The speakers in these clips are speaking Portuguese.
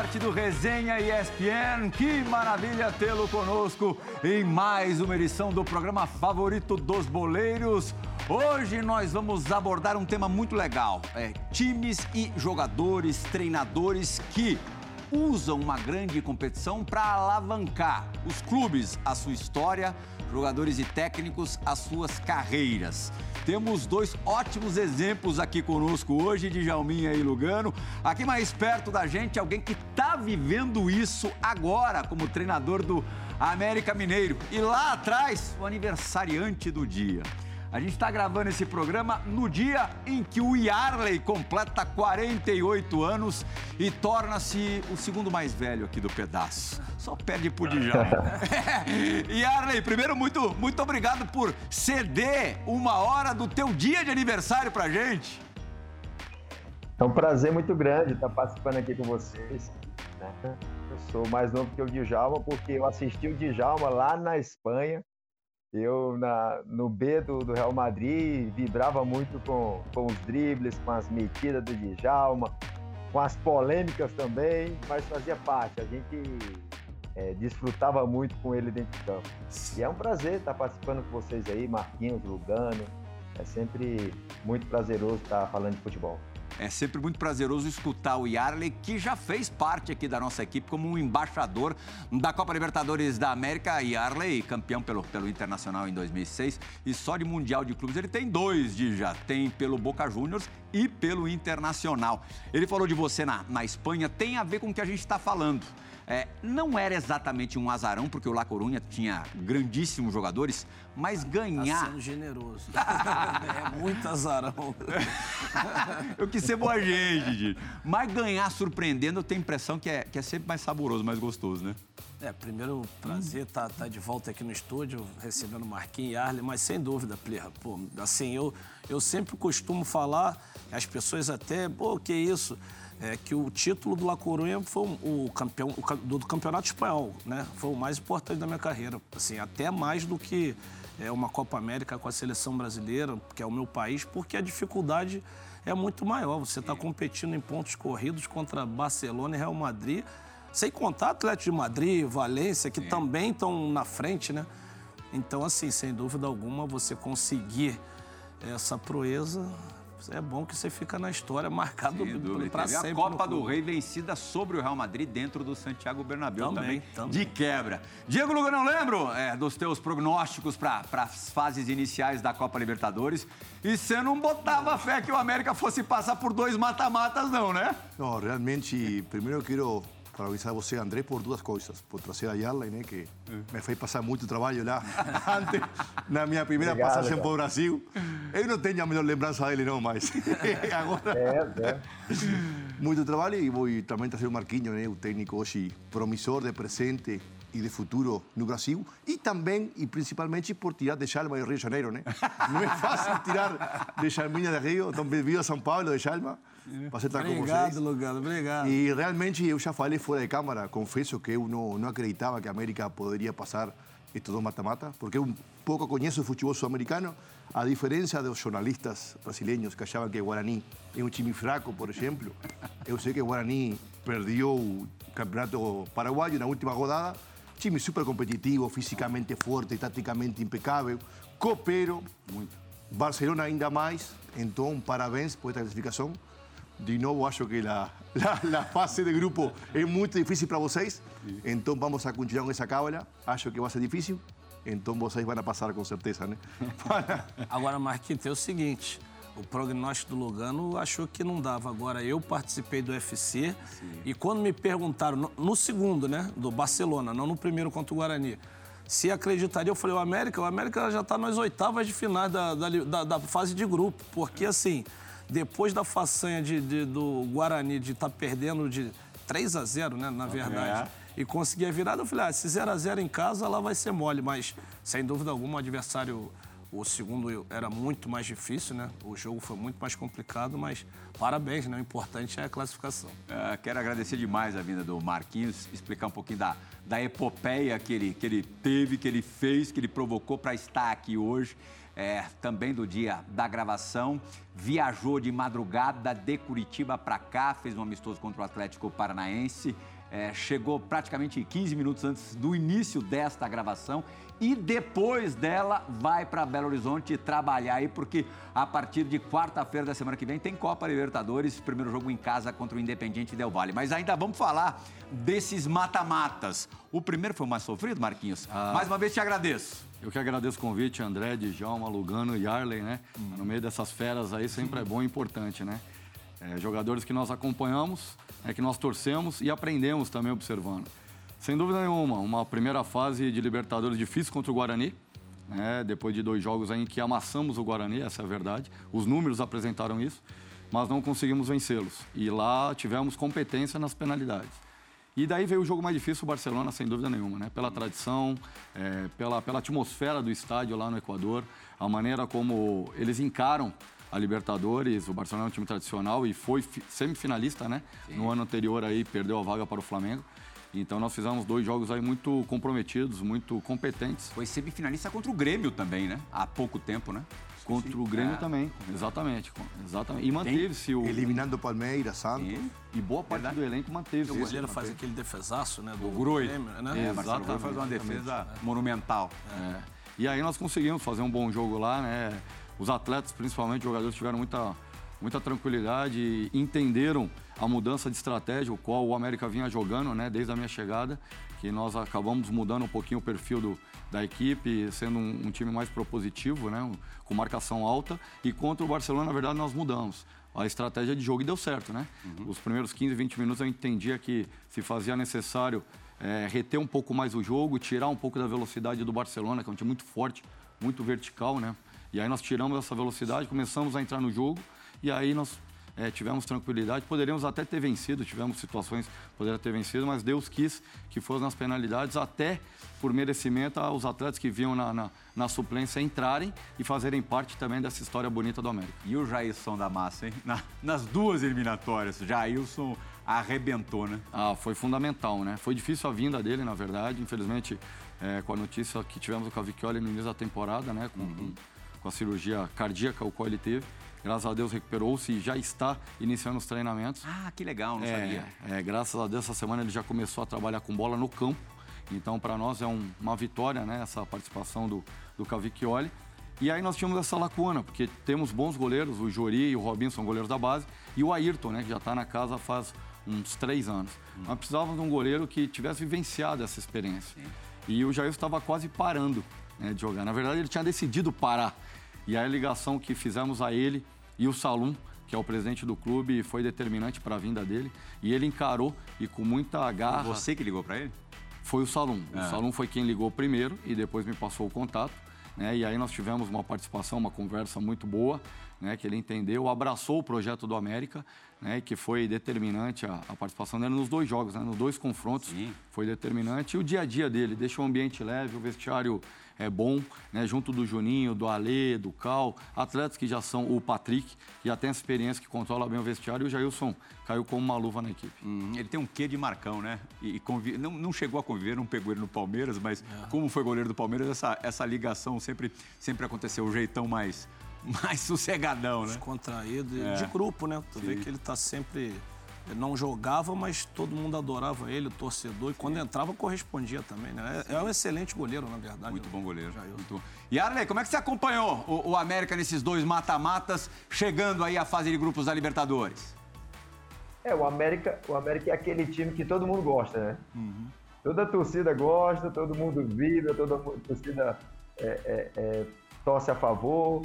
esporte do Resenha ESPN. Que maravilha tê-lo conosco em mais uma edição do programa favorito dos boleiros. Hoje nós vamos abordar um tema muito legal: é, times e jogadores, treinadores que usam uma grande competição para alavancar os clubes, a sua história, jogadores e técnicos, as suas carreiras. Temos dois ótimos exemplos aqui conosco hoje, de Jalminha e Lugano. Aqui mais perto da gente, alguém que está vivendo isso agora como treinador do América Mineiro. E lá atrás, o aniversariante do dia. A gente está gravando esse programa no dia em que o Yarley completa 48 anos e torna-se o segundo mais velho aqui do pedaço. Só perde pro Djalma. Yarley, primeiro, muito, muito obrigado por ceder uma hora do teu dia de aniversário pra gente. É um prazer muito grande estar participando aqui com vocês. Né? Eu sou mais novo que o Djalma porque eu assisti o Djalma lá na Espanha eu, na, no B do, do, Real Madrid, vibrava muito com, com os dribles, com as metidas do Djalma, com as polêmicas também, mas fazia parte. A gente é, desfrutava muito com ele dentro de campo. E é um prazer estar participando com vocês aí, Marquinhos, Lugano. É sempre muito prazeroso estar falando de futebol. É sempre muito prazeroso escutar o Yarley, que já fez parte aqui da nossa equipe como um embaixador da Copa Libertadores da América. Yarley, campeão pelo, pelo Internacional em 2006. E só de Mundial de Clubes ele tem dois de já. Tem pelo Boca Juniors e pelo Internacional. Ele falou de você na, na Espanha, tem a ver com o que a gente está falando. É, não era exatamente um azarão, porque o La Coruña tinha grandíssimos jogadores, mas ganhar. Tá sendo generoso. é muito azarão. eu quis ser boa gente, gente. Mas ganhar surpreendendo, eu tenho a impressão que é, que é sempre mais saboroso, mais gostoso, né? É, primeiro prazer estar tá, tá de volta aqui no estúdio, recebendo Marquinhos e Arley, mas sem dúvida, Plirra, pô, assim, eu, eu sempre costumo falar, as pessoas até, pô, que isso? É que o título do La Coruña foi o campeão o, do, do, campeonato espanhol, né? Foi o mais importante da minha carreira, assim, até mais do que é, uma Copa América com a seleção brasileira, que é o meu país, porque a dificuldade é muito maior. Você está competindo em pontos corridos contra Barcelona e Real Madrid, sem contar Atlético de Madrid, Valência, que Sim. também estão na frente, né? Então, assim, sem dúvida alguma, você conseguir essa proeza é bom que você fica na história marcado para sempre. a Copa do Rei vencida sobre o Real Madrid dentro do Santiago Bernabéu também, também, também. de quebra. Diego Luga, não lembro é, dos teus prognósticos para as fases iniciais da Copa Libertadores e você não botava fé que o América fosse passar por dois mata-matas não, né? Não, realmente, primeiro eu quero avisar você, André, por duas coisas. Por trazer a Yarley, né, que me fez passar muito trabalho lá antes, na minha primeira Obrigado, passagem por Brasil. Eu não tenho a melhor lembrança dele, não, mas agora... É, é. Muito trabalho e vou também trazer o Marquinhos, né, o técnico hoje promissor de presente e de futuro no Brasil e também e principalmente por tirar de Chalma e Rio de Janeiro, né? Não é fácil tirar de Chalminha de Rio, então vivo a São Paulo de Chalma estar com vocês. Obrigado, Lugano, obrigado. E realmente eu já falei fora de câmara, confesso que eu não, não acreditava que a América poderia passar estes dois mata-mata, porque eu pouco conheço o futebol sul-americano, a diferença dos jornalistas brasileiros que achavam que o Guarani é um time fraco, por exemplo. Eu sei que o Guarani perdeu o campeonato paraguaio na última rodada, time super competitivo, fisicamente forte, taticamente impecável, coopero, muito. Barcelona ainda mais, então parabéns por esta classificação. De novo, acho que a, a, a fase de grupo é muito difícil para vocês, então vamos a continuar com essa cábala. Acho que vai ser difícil, então vocês vão passar com certeza, né? Agora, Marquinhos, é o seguinte: o prognóstico do Lugano achou que não dava. Agora, eu participei do UFC Sim. e quando me perguntaram, no, no, segundo, né, do Barcelona, não no primeiro contra o Guarani, se acreditaria, eu falei, o América, o América já está nas oitavas de final da, da, da, fase de grupo, porque assim, depois da façanha de, de do Guarani de estar tá perdendo de 3 a 0 né, na verdade, é. e conseguir a virada, eu falei, ah, se 0 a 0 em casa, lá vai ser mole, mas sem dúvida alguma, o adversário O segundo era muito mais difícil, né? O jogo foi muito mais complicado, mas parabéns, né? O importante é a classificação. É, quero agradecer demais a vinda do Marquinhos, explicar um pouquinho da, da epopeia que ele, que ele teve, que ele fez, que ele provocou para estar aqui hoje. É, também do dia da gravação. Viajou de madrugada de Curitiba para cá, fez um amistoso contra o Atlético Paranaense. É, chegou praticamente 15 minutos antes do início desta gravação e depois dela vai para Belo Horizonte trabalhar aí, porque a partir de quarta-feira da semana que vem tem Copa Libertadores, primeiro jogo em casa contra o Independiente Del Valle. Mas ainda vamos falar desses mata-matas. O primeiro foi o mais sofrido, Marquinhos. Ah. Mais uma vez te agradeço. Eu que agradeço o convite, André, Djalma, Lugano e Arley, né? Hum. No meio dessas feras aí sempre é bom e importante, né? É, jogadores que nós acompanhamos, é, que nós torcemos e aprendemos também observando. Sem dúvida nenhuma, uma primeira fase de Libertadores difícil contra o Guarani, né? depois de dois jogos em que amassamos o Guarani, essa é a verdade. Os números apresentaram isso, mas não conseguimos vencê-los. E lá tivemos competência nas penalidades. E daí veio o jogo mais difícil, o Barcelona, sem dúvida nenhuma, né? Pela tradição, é, pela, pela atmosfera do estádio lá no Equador, a maneira como eles encaram a Libertadores. O Barcelona é um time tradicional e foi semifinalista, né? Sim. No ano anterior aí perdeu a vaga para o Flamengo. Então nós fizemos dois jogos aí muito comprometidos, muito competentes. Foi semifinalista contra o Grêmio também, né? Há pouco tempo, né? Contra o Grêmio é. também, exatamente, exatamente. E manteve-se o. Eliminando o Palmeiras, Santos. E boa parte Verdade. do elenco manteve-se. O goleiro faz aquele defesaço, né? Do Groi. Né? É, exatamente. faz uma defesa é. monumental. É. E aí nós conseguimos fazer um bom jogo lá, né? Os atletas, principalmente, os jogadores, tiveram muita, muita tranquilidade entenderam a mudança de estratégia, o qual o América vinha jogando, né, desde a minha chegada, que nós acabamos mudando um pouquinho o perfil do, da equipe, sendo um, um time mais propositivo, né, com marcação alta, e contra o Barcelona, na verdade, nós mudamos a estratégia de jogo e deu certo, né? Uhum. Os primeiros 15, 20 minutos eu entendia que se fazia necessário é, reter um pouco mais o jogo, tirar um pouco da velocidade do Barcelona, que é um time muito forte, muito vertical, né? E aí nós tiramos essa velocidade, começamos a entrar no jogo e aí nós é, tivemos tranquilidade. Poderíamos até ter vencido, tivemos situações poderia ter vencido, mas Deus quis que fosse nas penalidades, até por merecimento aos atletas que vinham na, na, na, suplência entrarem e fazerem parte também dessa história bonita do América. E o Jailson da Massa, hein? Na, nas duas eliminatórias, Jailson arrebentou, né? Ah, foi fundamental, né? Foi difícil a vinda dele, na verdade. Infelizmente, é, com a notícia que tivemos do Cavicchioli no início da temporada, né? Com, uhum. com a cirurgia cardíaca, o qual ele teve. Graças a Deus recuperou-se e já está iniciando os treinamentos. Ah, que legal, não é, sabia. É, graças a Deus, essa semana ele já começou a trabalhar com bola no campo. Então, para nós é um, uma vitória, né? Essa participação do, do Cavicchioli. E aí nós tínhamos essa lacuna, porque temos bons goleiros, o Jori e o Robinho são goleiros da base, e o Ayrton, né, que já está na casa faz uns três anos. Hum. Nós precisávamos de um goleiro que tivesse vivenciado essa experiência. Sim. E o Jair estava quase parando né, de jogar. Na verdade, ele tinha decidido parar. E a ligação que fizemos a ele e o Salum, que é o presidente do clube, foi determinante para a vinda dele. E ele encarou e com muita garra. Você que ligou para ele? Foi o Salum. É. O Salum foi quem ligou primeiro e depois me passou o contato. Né? E aí nós tivemos uma participação, uma conversa muito boa, né? que ele entendeu, abraçou o projeto do América, né? que foi determinante a, a participação dele nos dois jogos, né? nos dois confrontos, Sim. foi determinante. E o dia a dia dele, deixou o ambiente leve, o vestiário é bom, né? junto do Juninho, do Alê, do Cal, atletas que já são o Patrick, que já tem essa experiência, que controla bem o vestiário, e o Jailson caiu como uma luva na equipe. Hum, ele tem um quê de Marcão, né? E, e não, não, chegou a conviver, não pegou ele no Palmeiras, mas é. como foi goleiro do Palmeiras, essa, essa ligação sempre, sempre aconteceu, o jeitão mais, mais sossegadão, né? Descontraído, é. de grupo, né? Tu Sim. vê que ele tá sempre ele não jogava, mas todo mundo adorava ele, o torcedor. E quando entrava, correspondia também, né? É, é um excelente goleiro, na verdade. Muito bom goleiro. Muito... E Arley, como é que você acompanhou o, o América nesses dois mata-matas, chegando aí à fase de grupos da Libertadores? É, o América, o América é aquele time que todo mundo gosta, né? Uhum. Toda a torcida gosta, todo mundo vibra, toda a torcida é, é, é, torce a favor.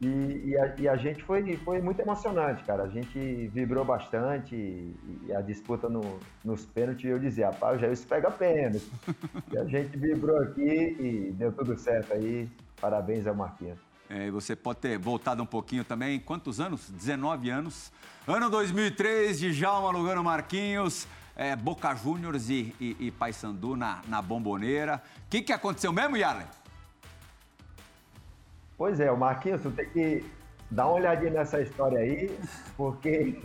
E, e, a, e, a, gente foi, foi muito emocionante, cara. A gente vibrou bastante e, e a disputa no, nos pênaltis, eu dizia, rapaz, já isso pega pênalti. e a gente vibrou aqui e deu tudo certo aí. Parabéns ao Marquinhos. É, você pode ter voltado um pouquinho também. Quantos anos? 19 anos. Ano 2003, de Djalma Lugano Marquinhos. É, Boca Juniors e, e, e Paysandu na, na bomboneira. O que, que aconteceu mesmo, Yarley? Pois é, o Marquinhos, tu tem que dar uma olhadinha nessa história aí, porque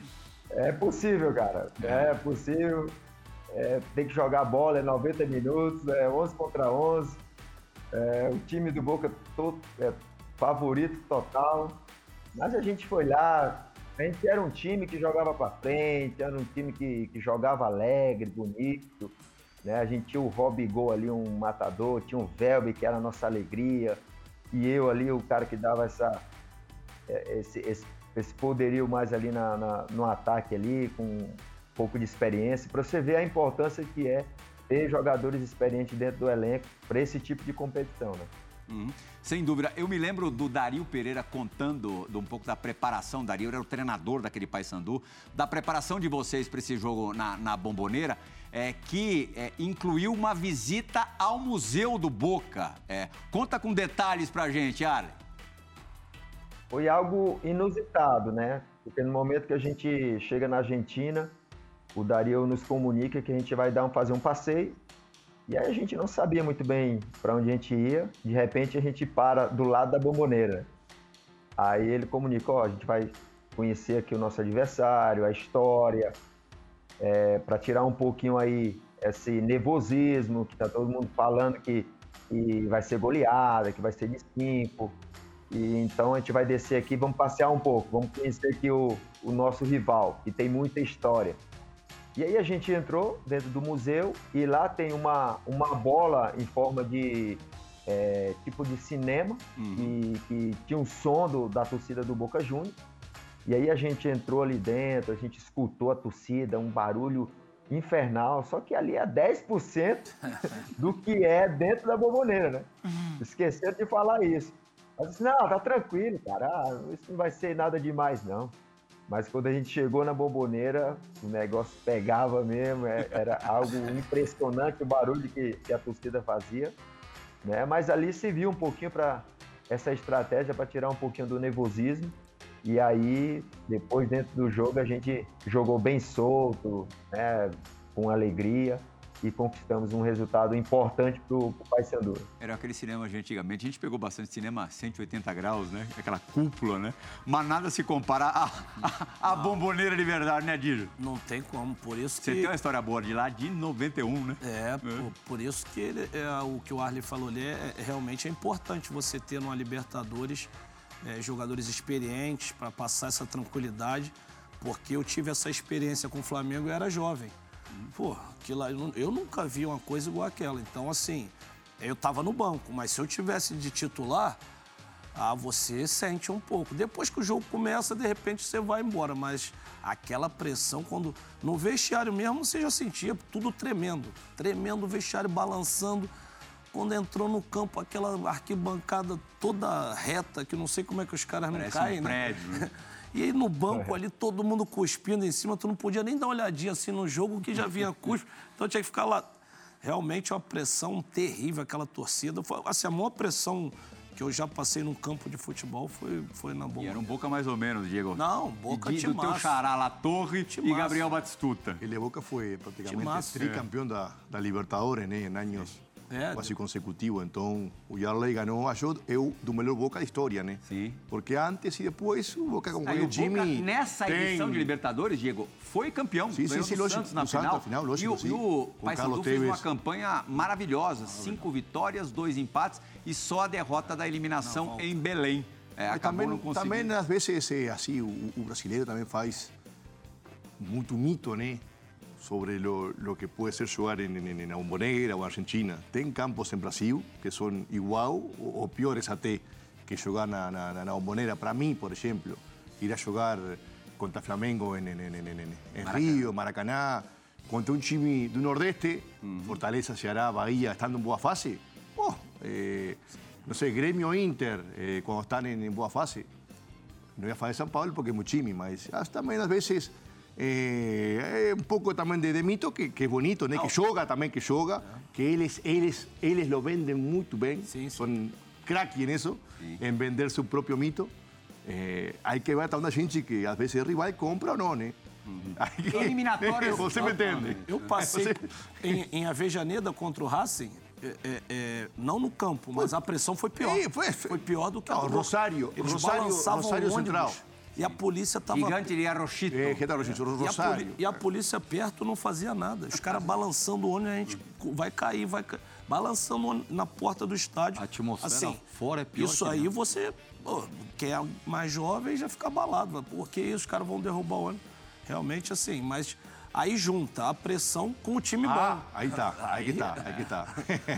é possível, cara. É possível. É, tem que jogar bola, é 90 minutos, é 11 contra 11. É, o time do Boca é favorito total. Mas a gente foi lá, a gente era um time que jogava para frente, era um time que, que jogava alegre, bonito. Né? A gente tinha o Robigol ali, um matador, tinha o Velbe, que era a nossa alegria, e eu ali, o cara que dava essa, é, esse, esse, esse poderio mais ali na, na, no ataque ali, com um pouco de experiência, para você ver a importância que é ter jogadores experientes dentro do elenco para esse tipo de competição, né? Uhum. Sem dúvida. Eu me lembro do Dario Pereira contando um pouco da preparação. Dario era o treinador daquele Paysandu, da preparação de vocês para esse jogo na, na Bomboneira, é, que é, incluiu uma visita ao Museu do Boca. É, conta com detalhes para a gente, Arlen. Foi algo inusitado, né? Porque no momento que a gente chega na Argentina, o Dario nos comunica que a gente vai dar um, fazer um passeio e aí a gente não sabia muito bem para onde a gente ia. De repente a gente para do lado da bomboneira. Aí ele comunicou, a gente vai conhecer aqui o nosso adversário, a história, é, para tirar um pouquinho aí esse nervosismo que tá todo mundo falando que, que vai ser goleada, que vai ser de cinco. E então a gente vai descer aqui, vamos passear um pouco, vamos conhecer aqui o, o nosso rival, que tem muita história. E aí a gente entrou dentro do museu e lá tem uma, uma bola em forma de é, tipo de cinema uhum. e que tinha um som do, da torcida do Boca Juniors. E aí a gente entrou ali dentro, a gente escutou a torcida, um barulho infernal, só que ali é 10% do que é dentro da bomboneira, né? Uhum. Esqueceram de falar isso. Mas disse, não, tá tranquilo, cara, ah, isso não vai ser nada demais, não. Mas quando a gente chegou na bomboneira, o negócio pegava mesmo, é, era algo impressionante o barulho que, que a torcida fazia. Né? Mas ali se viu um pouquinho para essa estratégia para tirar um pouquinho do nervosismo. E aí, depois dentro do jogo, a gente jogou bem solto, né? com alegria e conquistamos um resultado importante para o Paysandu. Era aquele cinema de antigamente, a gente pegou bastante cinema 180 graus, né? Aquela cúpula, né? Mas nada se compara à, à, à bomboneira de verdade, né, Dijo? Não tem como, por isso que... Você tem uma história boa de lá, de 91, né? É, é. Por, por, isso que ele, é, o que o Arley falou ali é, é, realmente é importante você ter numa Libertadores é, jogadores experientes para passar essa tranquilidade, porque eu tive essa experiência com o Flamengo e era jovem. Pô, aquilo, eu nunca vi uma coisa igual aquela. Então, assim, eu tava no banco, mas se eu tivesse de titular, ah, você sente um pouco. Depois que o jogo começa, de repente você vai embora, mas aquela pressão, quando no vestiário mesmo você já sentia tudo tremendo, tremendo o vestiário balançando. Quando entrou no campo, aquela arquibancada toda reta, que não sei como é que os caras Parece não caem, um né? prédio, né? E aí no banco é. ali, todo mundo cuspindo em cima, tu não podia nem dar uma olhadinha assim no jogo que já vinha cuspe. Então tinha que ficar lá. Realmente uma pressão terrível aquela torcida. Foi assim, a maior pressão que eu já passei num campo de futebol foi, foi na Boca. E era um Boca mais ou menos, Diego. Não, Boca e, do teu xará lá, Torre timaço. e Gabriel Batistuta. Ele Boca foi praticamente tricampeão da, da Libertadores, né, em anos é. quase consecutivo. Então, o Yarley ganhou, achou eu, do melhor Boca da história, né? Sim. Porque antes e depois o Boca com o Jimmy... Boca, nessa tem... edição de Libertadores, Diego, foi campeão. Sim, sim, sim, lógico. Santos na final. Santos, final lógico, e o, sim. E o Paysandu fez uma campanha maravilhosa. Cinco vitórias, dois empates e só a derrota da eliminação não, em Belém. É, acabou também, não conseguindo. Também, às vezes, assim, o, o brasileiro também faz muito mito, né? Sobre lo, lo, que puede ser jugar en, en, en Bombonera o Argentina. Tem campos en Brasil que son igual o, o piores até que jugar na, na, na Bombonera. Para mí, por ejemplo, ir a jugar contra Flamengo en, en Río, Maracaná, contra un time do Nordeste, uh -huh. Fortaleza, Ceará, Bahía, estando en boa fase, oh, eh, no sé, Gremio Inter, eh, cuando están en, en boa fase, no voy a de São Paulo porque es muy chimi, mas hasta menos veces eh, un poco también de, de mito, que, que, es bonito, ¿no? que yoga también, que yoga, que ellos, ellos, ellos lo venden muy bien, sí, sí. son crack en eso, sí. en vender su propio mito. Eh, hay que ver a gente que às vezes é rival compra ou não, né? Uhum. Eliminatórias. Você me entende? Eu passei em, em Avejaneda contra o Racing, é, é, é, não no campo, mas a pressão foi pior. Foi- foi pior do que a Não, do gol. Rosário, Eles Rosário- Rosário Central. E a polícia estava... Gigante de Arrochito. Eh, ¿Qué tal, Rosito? E a, poli- Rosario. e a polícia perto não fazia nada. Os caras balançando o ônibus, a gente vai cair, vai cair. Balançando o ônibus na porta do estádio. A atmosfera fora é pior Isso que aí você, pô, quem é mais jovem já fica abalado. Por que os caras vão derrubar o ônibus? Realmente assim, mas aí junta a pressão com o time Ah, bom. ahí está, ahí que está, ahí que está.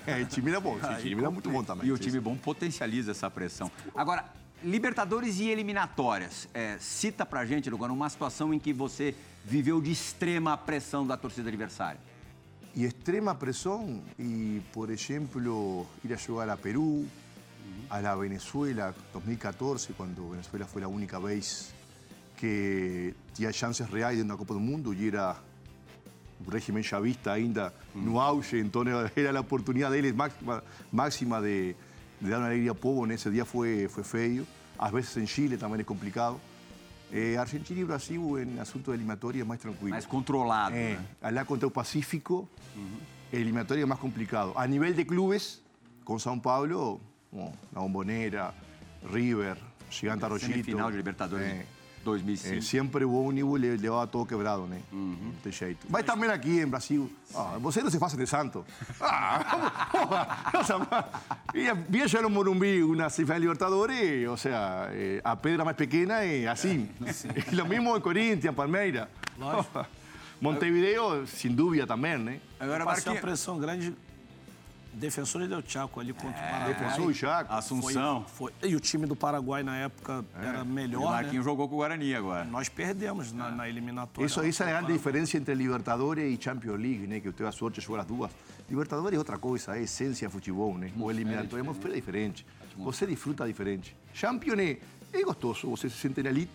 El time era bom, o time era muito bom também. E o time bom potencializa essa pressão. Agora, Libertadores e eliminatórias. É, cita pra gente, Lugano, uma situação em que você viveu de extrema pressão da torcida adversária. Y extrema presión, y por ejemplo, ir a jugar a Perú, a la Venezuela, 2014, cuando Venezuela fue la única vez que tenía chances reales de una Copa del Mundo y era un régimen chavista ainda no auge, entonces era la oportunidad de él máxima, máxima de, de dar una alegría al pueblo, en ese día fue, fue feo, a veces en Chile también es complicado. Eh, Argentina y Brasil en asunto de eliminatoria es más tranquilo. Mais controlado, É, né? lá contra o Pacífico, eliminatória é mais complicado. A nível de clubes, com São Paulo, bom, na Bombonera, River, Gigante Arrochito. Semifinal de Libertadores É, 2005. é, sempre o ônibus le- levava todo quebrado, né? Não tem jeito. Mas também aqui em Brasil, ah, você não se faz de santo. Ah, como- o sea, ia- Vinha já no Morumbi uma cifra de Libertadores, ou seja, eh, a pedra mais pequena é assim. E o mesmo em Corinthians, Palmeiras. Montevideo, sem dúvida também, né? Agora, uma Marquinhos, pressão grande. Defensores del Chaco ali contra o Paraguai. Defensor e Chaco. Assunção. Foi, e o time do Paraguai na época era E o melhor, Marquinhos né? jogou com o Guarani agora. Nós perdemos na, na eliminatória. Isso, essa é a grande diferença entre Libertadores e Champions League, né? Que eu tive a sorte de jogar as duas. Libertadores é outra coisa, é essência futebol, né? O eliminatório é diferente. Você desfruta diferente. Champions é, é gostoso, você se sente na elite,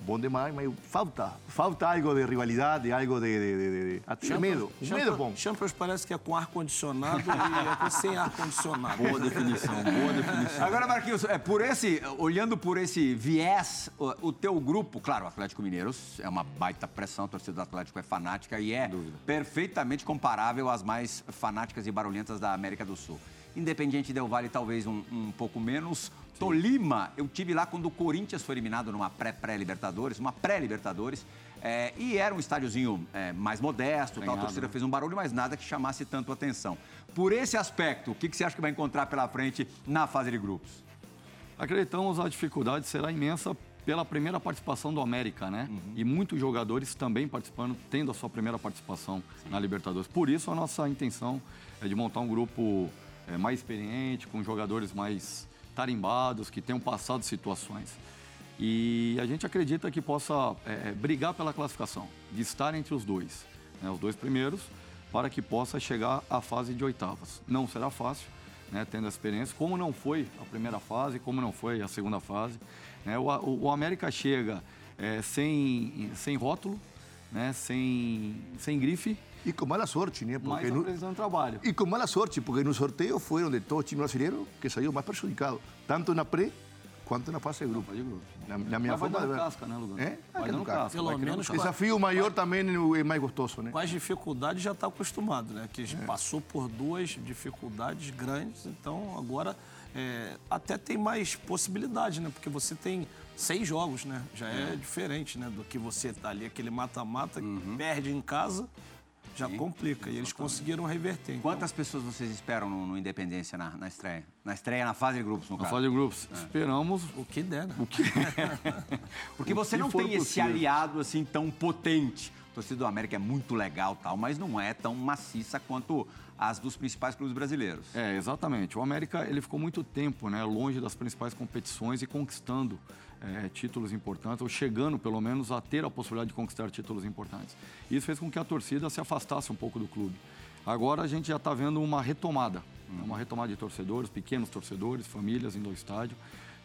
bom demais, mas falta, falta algo de rivalidade, algo de, de, de, de, de até medo. O medo bom. Champions parece que é com ar-condicionado e é com sem ar-condicionado. Boa definição, boa definição. Agora, Marquinhos, é, por esse, olhando por esse viés, o, o teu grupo, claro, o Atlético Mineiros é uma baita pressão, a torcida do Atlético é fanática e é perfeitamente comparável às mais fanáticas e barulhentas da América do Sul. Independiente Del Valle, talvez um, um pouco menos. Tolima, eu tive lá quando o Corinthians foi eliminado numa pré-pré-Libertadores, uma pré-Libertadores, é, e era um estádiozinho é, mais modesto, tal, a torcida fez um barulho, mas nada que chamasse tanto atenção. Por esse aspecto, o que, que você acha que vai encontrar pela frente na fase de grupos? Acreditamos a dificuldade será imensa pela primeira participação do América, né? E muitos jogadores também participando, tendo a sua primeira participação na Libertadores. Por isso, a nossa intenção é de montar um grupo eh, mais experiente, com jogadores mais tarimbados, que tenham passado situações. E a gente acredita que possa eh, brigar pela classificação, de estar entre os dois, né? os dois primeiros, para que possa chegar à fase de oitavas. Não será fácil, né, tendo a experiência, como não foi a primeira fase, como não foi a segunda fase. né? O, o- América chega eh, sem, sem rótulo, né, sem, sem grife, E com mala sorte, né? mas Porque no, apresentando trabalho. E com mala sorte, porque no sorteio foram de todo o time brasileiro que saiu mais prejudicado, tanto na pré quanto na fase de grupo. Na, na minha forma de ver. casca, né, Lugano? É? Vai Vai dando casca. casca. Pelo vai menos casca. Desafio maior também é mais gostoso, né? Com as dificuldades já está acostumado, né? Que passou por duas dificuldades grandes, então agora é, até tem mais possibilidade, né? Porque você tem seis jogos, né? Já é, diferente, né? Do que você tá ali, aquele mata-mata, perde em casa, já complica. E eles conseguiram reverter. Então, Quantas pessoas vocês esperam no, no Independência na, na estreia? Na estreia, na fase de grupos, no Na caso? fase de grupos, esperamos o que der, né? o que Porque O você que não tem esse possível. aliado assim tão potente. A torcida do América é muito legal tal, mas não é tão maciça quanto as dos principais clubes brasileiros. É, exatamente. O América ele ficou muito tempo né, longe das principais competições e conquistando é, títulos importantes, ou chegando pelo menos a ter a possibilidade de conquistar títulos importantes. Isso fez com que a torcida se afastasse um pouco do clube. Agora a gente já está vendo uma retomada, né, uma retomada de torcedores, pequenos torcedores, famílias indo ao estádio.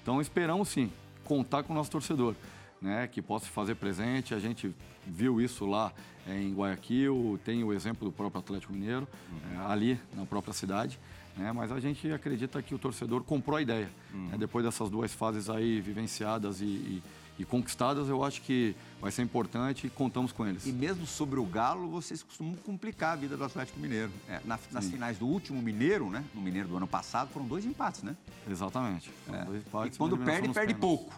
Então esperamos sim contar com o nosso torcedor. Né, que possa fazer presente. A gente viu isso lá é, em Guayaquil, tem o exemplo do próprio Atlético Mineiro, é, ali na própria cidade. Né, mas a gente acredita que o torcedor comprou a ideia. né, depois dessas duas fases aí vivenciadas e, e- e conquistadas, eu acho que vai ser importante e contamos com eles. E mesmo sobre o Galo, vocês costumam complicar a vida do Atlético Mineiro. É, na, nas finais do último Mineiro, né? No Mineiro do ano passado, foram dois empates, né? Exatamente. É. Dois empates, e quando perde, perde pouco.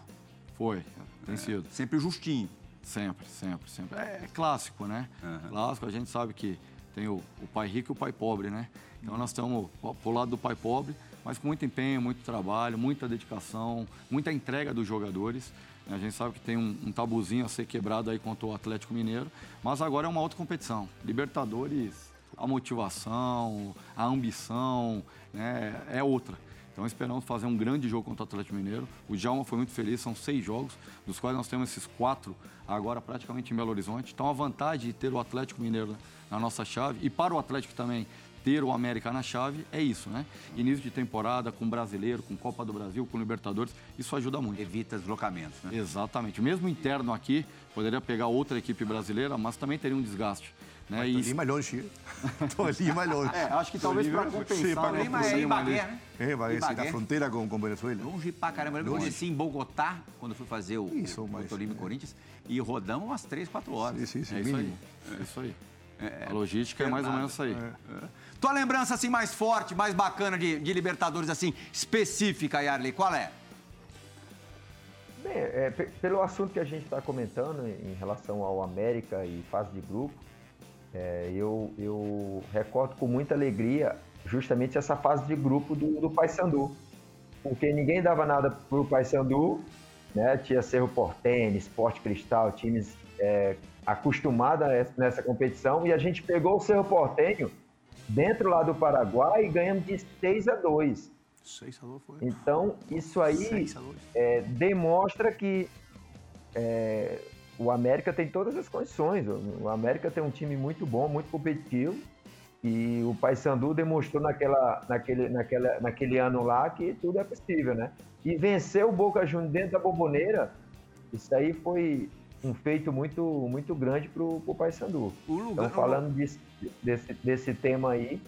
Foi, tem sido. Sempre justinho. Sempre, sempre, sempre. É, é clássico, né? Uhum. Clássico, a gente sabe que tem o, o, pai rico e o pai pobre, né? Então nós estamos pro lado do pai pobre, mas com muito empenho, muito trabalho, muita dedicação, muita entrega dos jogadores. A gente sabe que tem um, um, tabuzinho a ser quebrado aí contra o Atlético Mineiro, mas agora é uma outra competição. Libertadores, a motivação, a ambição, né, é outra. Então esperamos fazer um grande jogo contra o Atlético Mineiro. O Djalma foi muito feliz, são seis jogos, dos quais nós temos esses quatro agora praticamente em Belo Horizonte. Então a vantagem de ter o Atlético Mineiro na nossa chave e para o Atlético também ter o América na chave é isso, né? Início de temporada com brasileiro, com Copa do Brasil, com Libertadores, isso ajuda muito. Evita deslocamentos, né? Exatamente. Mesmo interno aqui, poderia pegar outra equipe brasileira, mas também teria um desgaste. Né? Mas e... Lima é longe. Tô Lima é longe. É, acho que talvez para compensar. Sim, para Lima por é Ibagué, né? É, Ibagué, sim, Ibagué. na fronteira com, com Venezuela. Longe pra caramba. Eu conheci em Bogotá, quando fui fazer o, Isso, o, mas- o Tolima e Corinthians, e rodamos umas três, quatro horas. Sim, sim, sim. É isso aí. mínimo. É isso aí. a logística é mais ou menos isso aí. Tua lembrança assim mais forte, mais bacana de, de Libertadores assim, específica, Yarley, qual é? Bem, é, pe- pelo assunto que a gente está comentando em relação ao América e fase de grupo, é, eu, eu recordo com muita alegria justamente essa fase de grupo do, do Paysandu. Porque ninguém dava nada pro Paysandu, né? Tinha Cerro Portenho, Esporte Cristal, times é, acostumados nessa competição, e a gente pegou o Cerro Portenho dentro lá do Paraguai e ganhamos de 6 a 2. 6 a 2 foi. Então, isso aí 6 a 2. é, demonstra que é, o América tem todas as condições. O América tem um time muito bom, muito competitivo. E o Paysandu demonstrou naquela, naquele, naquela, naquele ano lá que tudo é possível, né? E vencer o Boca Juniors dentro da bomboneira, isso aí foi um feito muito, muito grande pro, pro Paysandu. O Então, falando disso- desse, desse tema aí.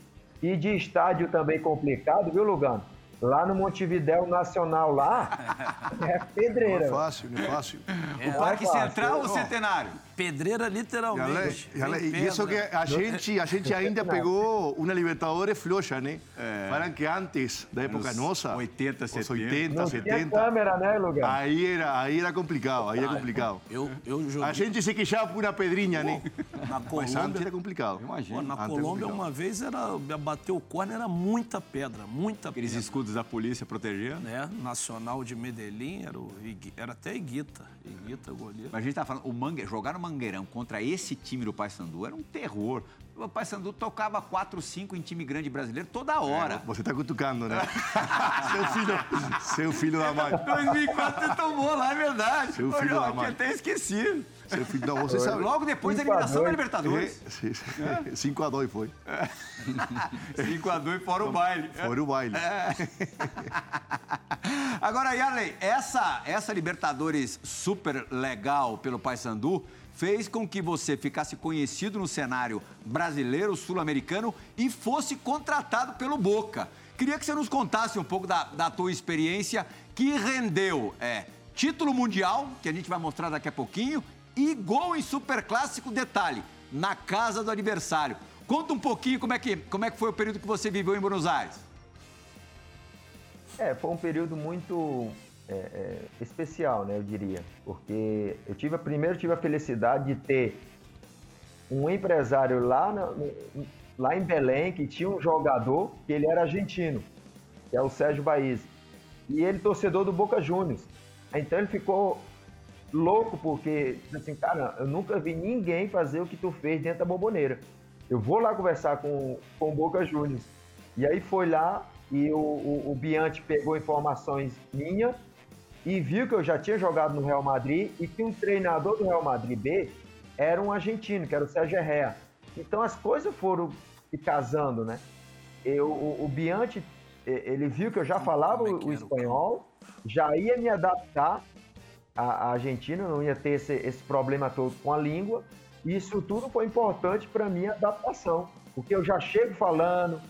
E de estádio também complicado, viu, Lugano? Lá no Montevidéu Nacional, lá, é Não pedreira. é fácil, não é fácil. O Parque fácil. Central ou Centenário? Pedreira, E, literalmente. e, e isso que a gente, a gente ainda pegou uma Libertadores floja, né? Falam que antes da época Anos nossa, 80, os 70. 80, Não tinha 70, câmera, né, Lugano? aí era, aí era complicado, aí era complicado. Eu, eu joguei A gente se queixava por uma pedrinha, né? na Mas Colômbia. antes era complicado. Imagina. Na Antes Colômbia, uma vez, era bater o corner, era muita pedra, muita Aqueles pedra. escudos da polícia protegendo. Né? Nacional de Medellín, era, o, era até Iguita. Iguita, goleiro. Mas a gente tá falando, o Mangue, jogar no Mangueirão contra esse time do Paysandu era um terror. O Paysandu tocava 4, 5 em time grande brasileiro toda hora. Você está cutucando, né? seu filho, seu filho da mãe. 2004 você tomou lá, é verdade. Seu Ô, filho João, da eu tinha mãe. até esquecido. Seu filho, não, você sabe. Logo depois da Cinco a eliminação da dois. Libertadores. É, sim, sim. 5 a 2 foi. 5x2 fora o baile. Foi o baile. Agora, Yarley, essa, essa Libertadores super legal pelo Paysandu fez com que você ficasse conhecido no cenário brasileiro, sul-americano e fosse contratado pelo Boca. Queria que você nos contasse um pouco da, da tua experiência que rendeu é, título mundial, que a gente vai mostrar daqui a pouquinho, e gol em Superclássico, detalhe, na casa do adversário. Conta um pouquinho como é que, como é que foi o período que você viveu em Buenos Aires. É, foi um período muito é, é, especial, né, eu diria. Porque eu tive, a- primeiro tive a felicidade de ter um empresário lá, na- lá em Belém que tinha um jogador que ele era argentino, que é o Sérgio Baís. E ele torcedor do Boca Juniors. Então ele ficou louco porque, assim, cara, eu nunca vi ninguém fazer o que tu fez dentro da bomboneira. Eu vou lá conversar com, com o Boca Juniors. E aí foi lá e o, o, o Biante pegou informações minhas e viu que eu já tinha jogado no Real Madrid e que um treinador do Real Madrid B era um argentino, que era o Sérgio Herrera. Então as coisas foram se casando, né? Eu, o, o Biante, ele viu que eu já falava é o espanhol, já ia me adaptar à, à Argentina, não ia ter esse, esse problema todo com a língua. E isso tudo foi importante para minha adaptação, porque eu já chego falando,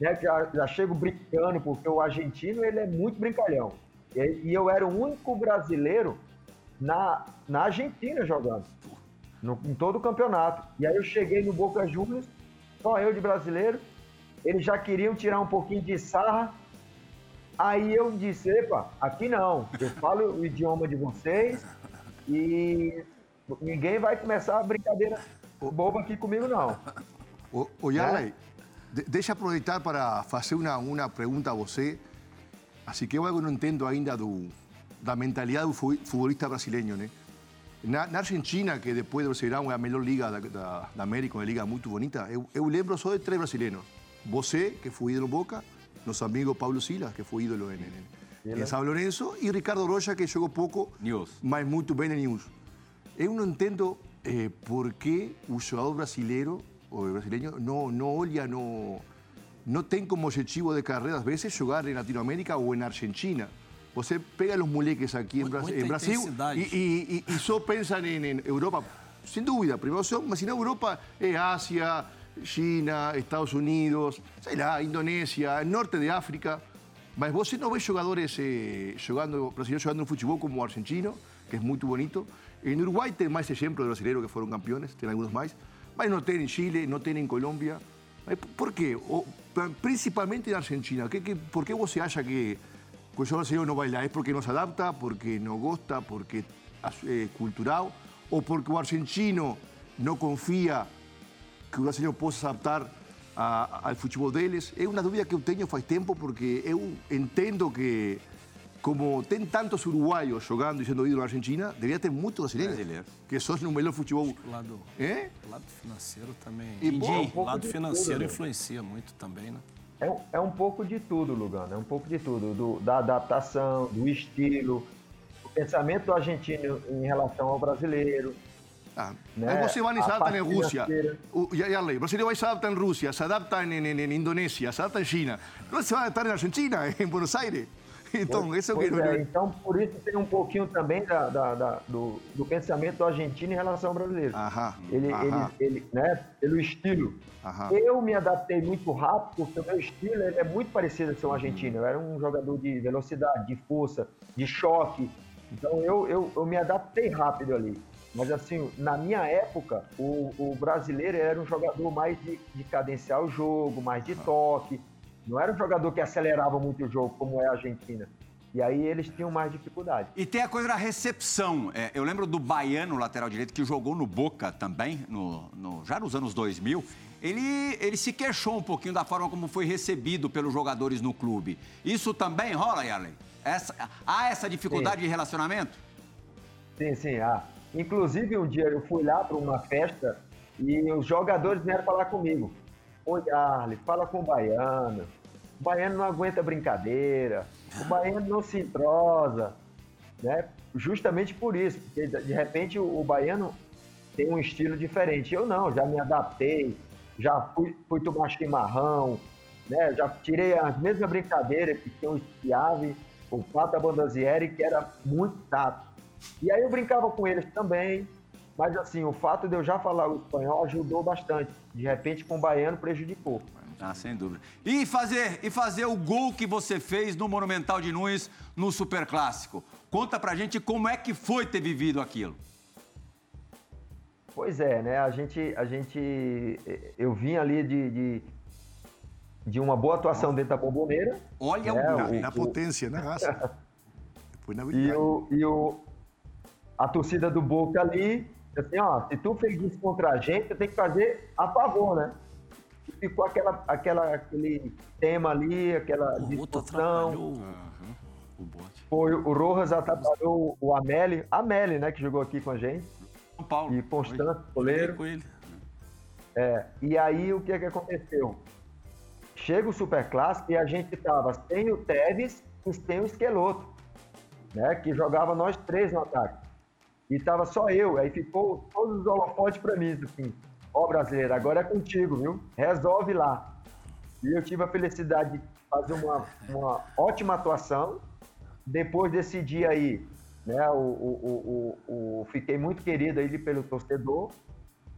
né, já, já chego brincando, porque o argentino ele é muito brincalhão. E, e eu era o único brasileiro na, na Argentina jogando, no, em todo o campeonato. E aí eu cheguei no Boca Juniors, só eu de brasileiro, eles já queriam tirar um pouquinho de sarra. Aí eu disse, epa, aqui não, eu falo o idioma de vocês e ninguém vai começar a brincadeira boba aqui comigo, não. O, o Yarley, de, deixa aproveitar para fazer uma, uma pergunta a você. Assim que eu não entendo ainda do, da mentalidade do futbolista brasileiro, né? Na, na, Argentina, que depois do Brasileirão é a melhor liga da, da, da, América, uma liga muito bonita, eu, eu lembro só de três brasileiros. Você, que foi ídolo Boca, nosso amigo Paulo Silas, que foi ídolo em, em, em São Lourenço, e Ricardo Rocha, que jogou pouco, News. mas muito bem em News. Eu não entendo eh, por que o jogador brasileiro, ou brasileiro, não, não olha, não, não tem como objetivo de carreira, às vezes, jogar em Latinoamérica ou em Argentina. Você pega os moleques aqui em, Brasil, em Brasil e, e, e, só pensam em, em Europa, sem dúvida, primeiro opção, mas na Europa é Ásia, China, Estados Unidos, sei lá, Indonésia, norte de África. Mas você não vê jogadores eh, jogando, brasileiros jogando no futebol como o argentino, que é muito bonito. Em Uruguai tem mais exemplos de brasileiros que foram campeões, tem alguns mais. Mas não tem em Chile, não tem em Colômbia. Mas por quê? O, principalmente na Argentina. Que, que, por que você acha que o jogador brasileiro não vai lá? É porque não se adapta, porque não gosta, porque é cultural? Ou porque o argentino não confia que o brasileiro possa adaptar a, ao futebol deles? É uma dúvida que eu tenho faz tempo, porque eu entendo que, como tem tantos uruguaios jogando e sendo ídolo na Argentina, deveria ter muitos brasileiros, brasileiro. que no melhor futebol. O lado, é? lado financeiro também. E, um lado financeiro influencia muito também, né? É, é, um pouco de tudo, Lugano, é um pouco de tudo, do, da adaptação, do estilo, o pensamento argentino em relação ao brasileiro, Ah, né? você vai se adapta em Rússia. O, já, já lei. Brasileiro vai se adaptar em Rússia, se adapta em, em, em Indonésia, se adapta em China. Se vai adaptar em Argentina, em Buenos Aires. Então, pois, isso pois que... é, então, por isso tem um pouquinho também da, da, da, do, do, pensamento argentino em relação ao brasileiro. Aham, ele, aham. Ele, ele, né, pelo estilo. Aham. Eu me adaptei muito rápido, porque o meu estilo é muito parecido com o argentino. Eu era um jogador de velocidade, de força, de choque. Então, eu, eu, eu me adaptei rápido ali. Mas assim, na minha época, o, o brasileiro era um jogador mais de, de cadenciar o jogo, mais de toque. Não era um jogador que acelerava muito o jogo, como é a Argentina. E aí eles tinham mais dificuldade. E tem a coisa da recepção. É, eu lembro do Baiano, lateral direito, que jogou no Boca também, no, no, já nos anos 2000. Ele, ele se queixou um pouquinho da forma como foi recebido pelos jogadores no clube. Isso também rola, Yarley? Essa, há essa dificuldade sim. de relacionamento? Sim, sim, há. Inclusive, um dia eu fui lá para uma festa e os jogadores vieram falar comigo. Oi, Arley, fala com o Baiano. O Baiano não aguenta brincadeira. O Baiano não se entrosa. Né? Justamente por isso, porque de repente o, Baiano tem um estilo diferente. Eu não, já me adaptei, já fui, fui tomar chimarrão, né? já tirei as mesmas brincadeiras que tinha o Schiave, o Pata Bondazieri, que era muito tato. E aí eu brincava com eles também, mas assim, o fato de eu já falar o espanhol ajudou bastante. De repente, com o baiano, prejudicou. Ah, sem dúvida. E fazer, e fazer o gol que você fez no Monumental de Nunes no Superclássico. Conta pra gente como é que foi ter vivido aquilo. Pois é, né? A gente. A gente eu vim ali de, de, de uma boa atuação dentro da bomboneira. Olha né? o, na, na potência, né? Foi na e o, e o, a torcida do Boca ali, assim, ó, se tu fez isso contra a gente, tu tem que fazer a favor, né? Ficou aquela, aquela, aquele tema ali, aquela o discussão. Uhum. O bote. Foi, o Rojas atrapalhou o Ameli, Ameli, né, que jogou aqui com a gente. São Paulo. E Constante, goleiro. Com ele. É, e aí o que é que aconteceu? Chega o Super Clássico e a gente tava sem o Tevez e sem o Esqueloto, né, que jogava nós três no ataque. E tava só eu, aí ficou todos os holofotes para mim, assim, ó brasileiro, agora é contigo, viu? Resolve lá. E eu tive a felicidade de fazer uma, uma ótima atuação. Depois desse dia aí, né, o, o, o, o, fiquei muito querido aí pelo torcedor,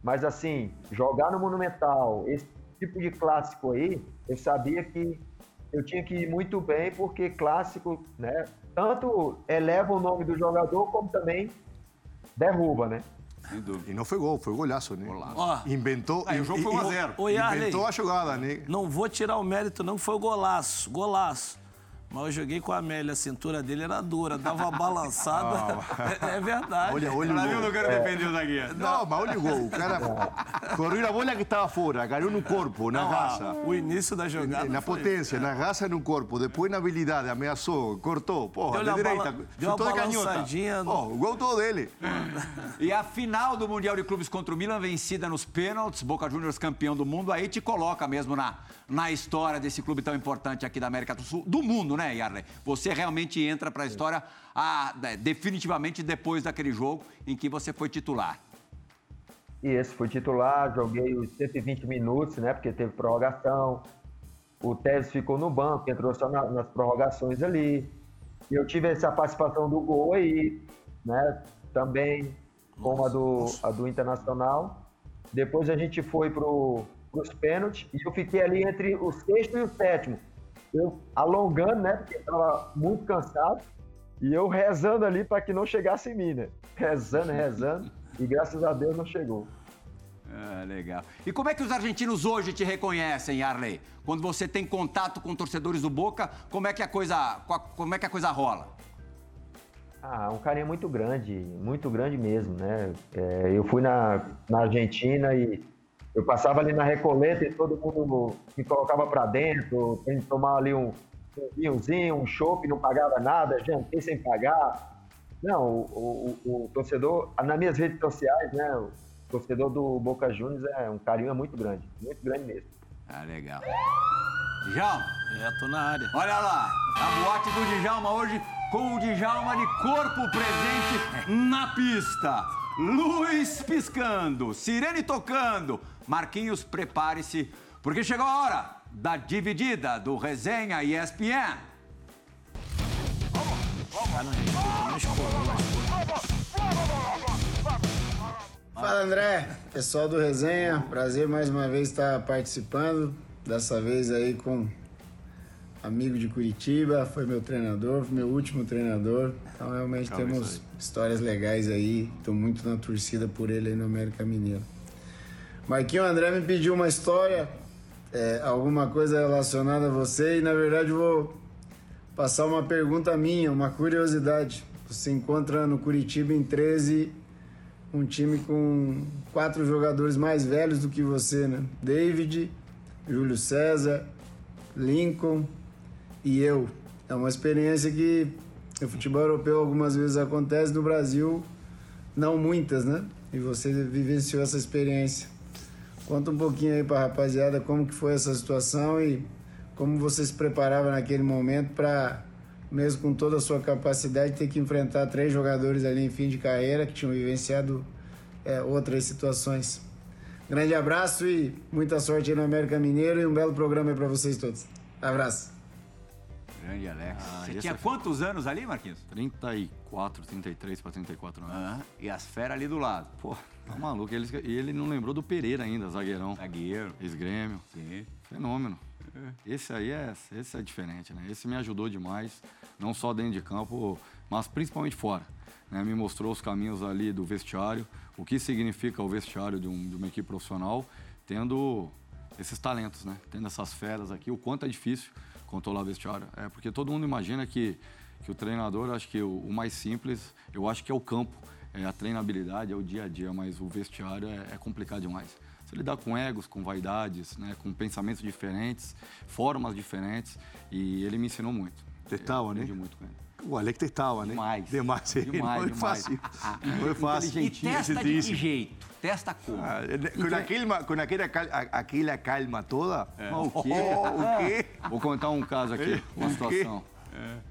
mas assim, jogar no Monumental, esse tipo de clássico aí, eu sabia que eu tinha que ir muito bem, porque clássico, né, tanto eleva o nome do jogador, como também derruba, né? E não foi gol, foi golaço, né? Ó. Inventou. Aí o jogo foi 1 a 0. Ô, Yarley, Inventou a jogada, né? Não vou tirar o mérito, não, que foi o golaço. Golaço. Mas eu joguei com a Amélia, a cintura dele era dura, dava uma balançada. é, é verdade. Olha, olha Pra o mim, eu não gol. quero defender o zagueiro. Não, mas olha o gol. O cara correu a bola que estava fora, caiu no corpo, na Não, raça. o início da jogada. Na foi- potência, na raça e no corpo. Depois na habilidade, ameaçou, cortou. Porra, uma direita. bala- deu uma chutou balançadinha no- Ó, o gol todo dele. E a final do Mundial de Clubes contra o Milan, vencida nos pênaltis, Boca Juniors campeão do mundo, aí te coloca mesmo na, na história desse clube tão importante aqui da América do Sul, do mundo, né, Yarley? Você realmente entra para a história definitivamente depois daquele jogo em que você foi titular. E esse fui titular, joguei os 120 minutos, né? Porque teve prorrogação. O Tevez ficou no banco, entrou só na- nas prorrogações ali. E eu tive essa participação do gol aí, né? Também como a do, a do Internacional. Depois a gente foi para os pênaltis e eu fiquei ali entre o sexto e o sétimo. Eu alongando, né? Porque estava muito cansado. E eu rezando ali para que não chegasse em mim, né? Rezando, rezando. E graças a Deus não chegou. Ah, legal. E como é que os argentinos hoje te reconhecem, Yarley? Quando você tem contato com torcedores do Boca, como é que a coisa, como é que a coisa rola? Ah, um carinho muito grande, muito grande mesmo, né? É, eu fui na, na Argentina e eu passava ali na Recoleta e todo mundo me colocava para dentro, tem que tomar ali um, um vinhozinho, um chopp, não pagava nada, jantei sem pagar. Não, o, o, o torcedor, nas minhas redes sociais, né? O torcedor do Boca Juniors é um carinho muito grande, muito grande mesmo. Ah, legal. Djalma, É, tô na área. olha lá, a boate do Djalma hoje com o Djalma de corpo presente na pista. Luz piscando, sirene tocando. Marquinhos, prepare-se, porque chegou a hora da dividida do Resenha ESPN. Fala André, pessoal do Resenha, prazer mais uma vez estar participando, dessa vez aí com amigo de Curitiba, foi meu treinador, foi meu último treinador, então realmente temos histórias legais aí, estou muito na torcida por ele aí no América Mineiro. Marquinho André me pediu uma história, é, alguma coisa relacionada a você e na verdade eu vou passar uma pergunta minha, uma curiosidade. Você encontra no Curitiba em 13 um time com quatro jogadores mais velhos do que você, né? David, Júlio César, Lincoln e eu. É uma experiência que no futebol europeu algumas vezes acontece, no Brasil não muitas, né? E você vivenciou essa experiência. Conta um pouquinho aí para rapaziada como que foi essa situação e como você se preparava naquele momento para, mesmo com toda a sua capacidade, ter que enfrentar três jogadores ali em fim de carreira que tinham vivenciado é, outras situações. Grande abraço e muita sorte aí no América Mineiro e um belo programa aí para vocês todos. Abraço. Grande Alex. Você esse tinha é- quantos anos ali, Marquinhos? 34, 33 para 34 anos. Ah, e as feras ali do lado. Pô, tá maluco. Ele, e ele não lembrou do Pereira ainda, zagueirão. Zagueiro. Ex-grêmio. Sim. Fenômeno. Esse aí é, esse é diferente, né? Esse me ajudou demais, não só dentro de campo, mas principalmente fora. né? Me mostrou os caminhos ali do vestiário, o que significa o vestiário de, um- de uma equipe profissional, tendo esses talentos, né? Tendo essas feras aqui, o quanto é difícil controlar o vestiário. É porque todo mundo imagina que, que o treinador, acho que o, o mais simples, eu acho que é o campo, é a treinabilidade, é o dia a dia, mas o vestiário é, é complicado demais. Você lidar com egos, com vaidades, né, com pensamentos diferentes, formas diferentes, e ele me ensinou muito. Eu né? muito com ele. O Alex testava, né? Demais. Demais. Demais, não é demais. fácil. Não é fácil. E testa de que jeito? Testa como? Ah, com, aquele, com aquela, cal- a- aquela calma toda. Mas o quê? Oh, o quê? Vou contar um caso aqui, uma situação.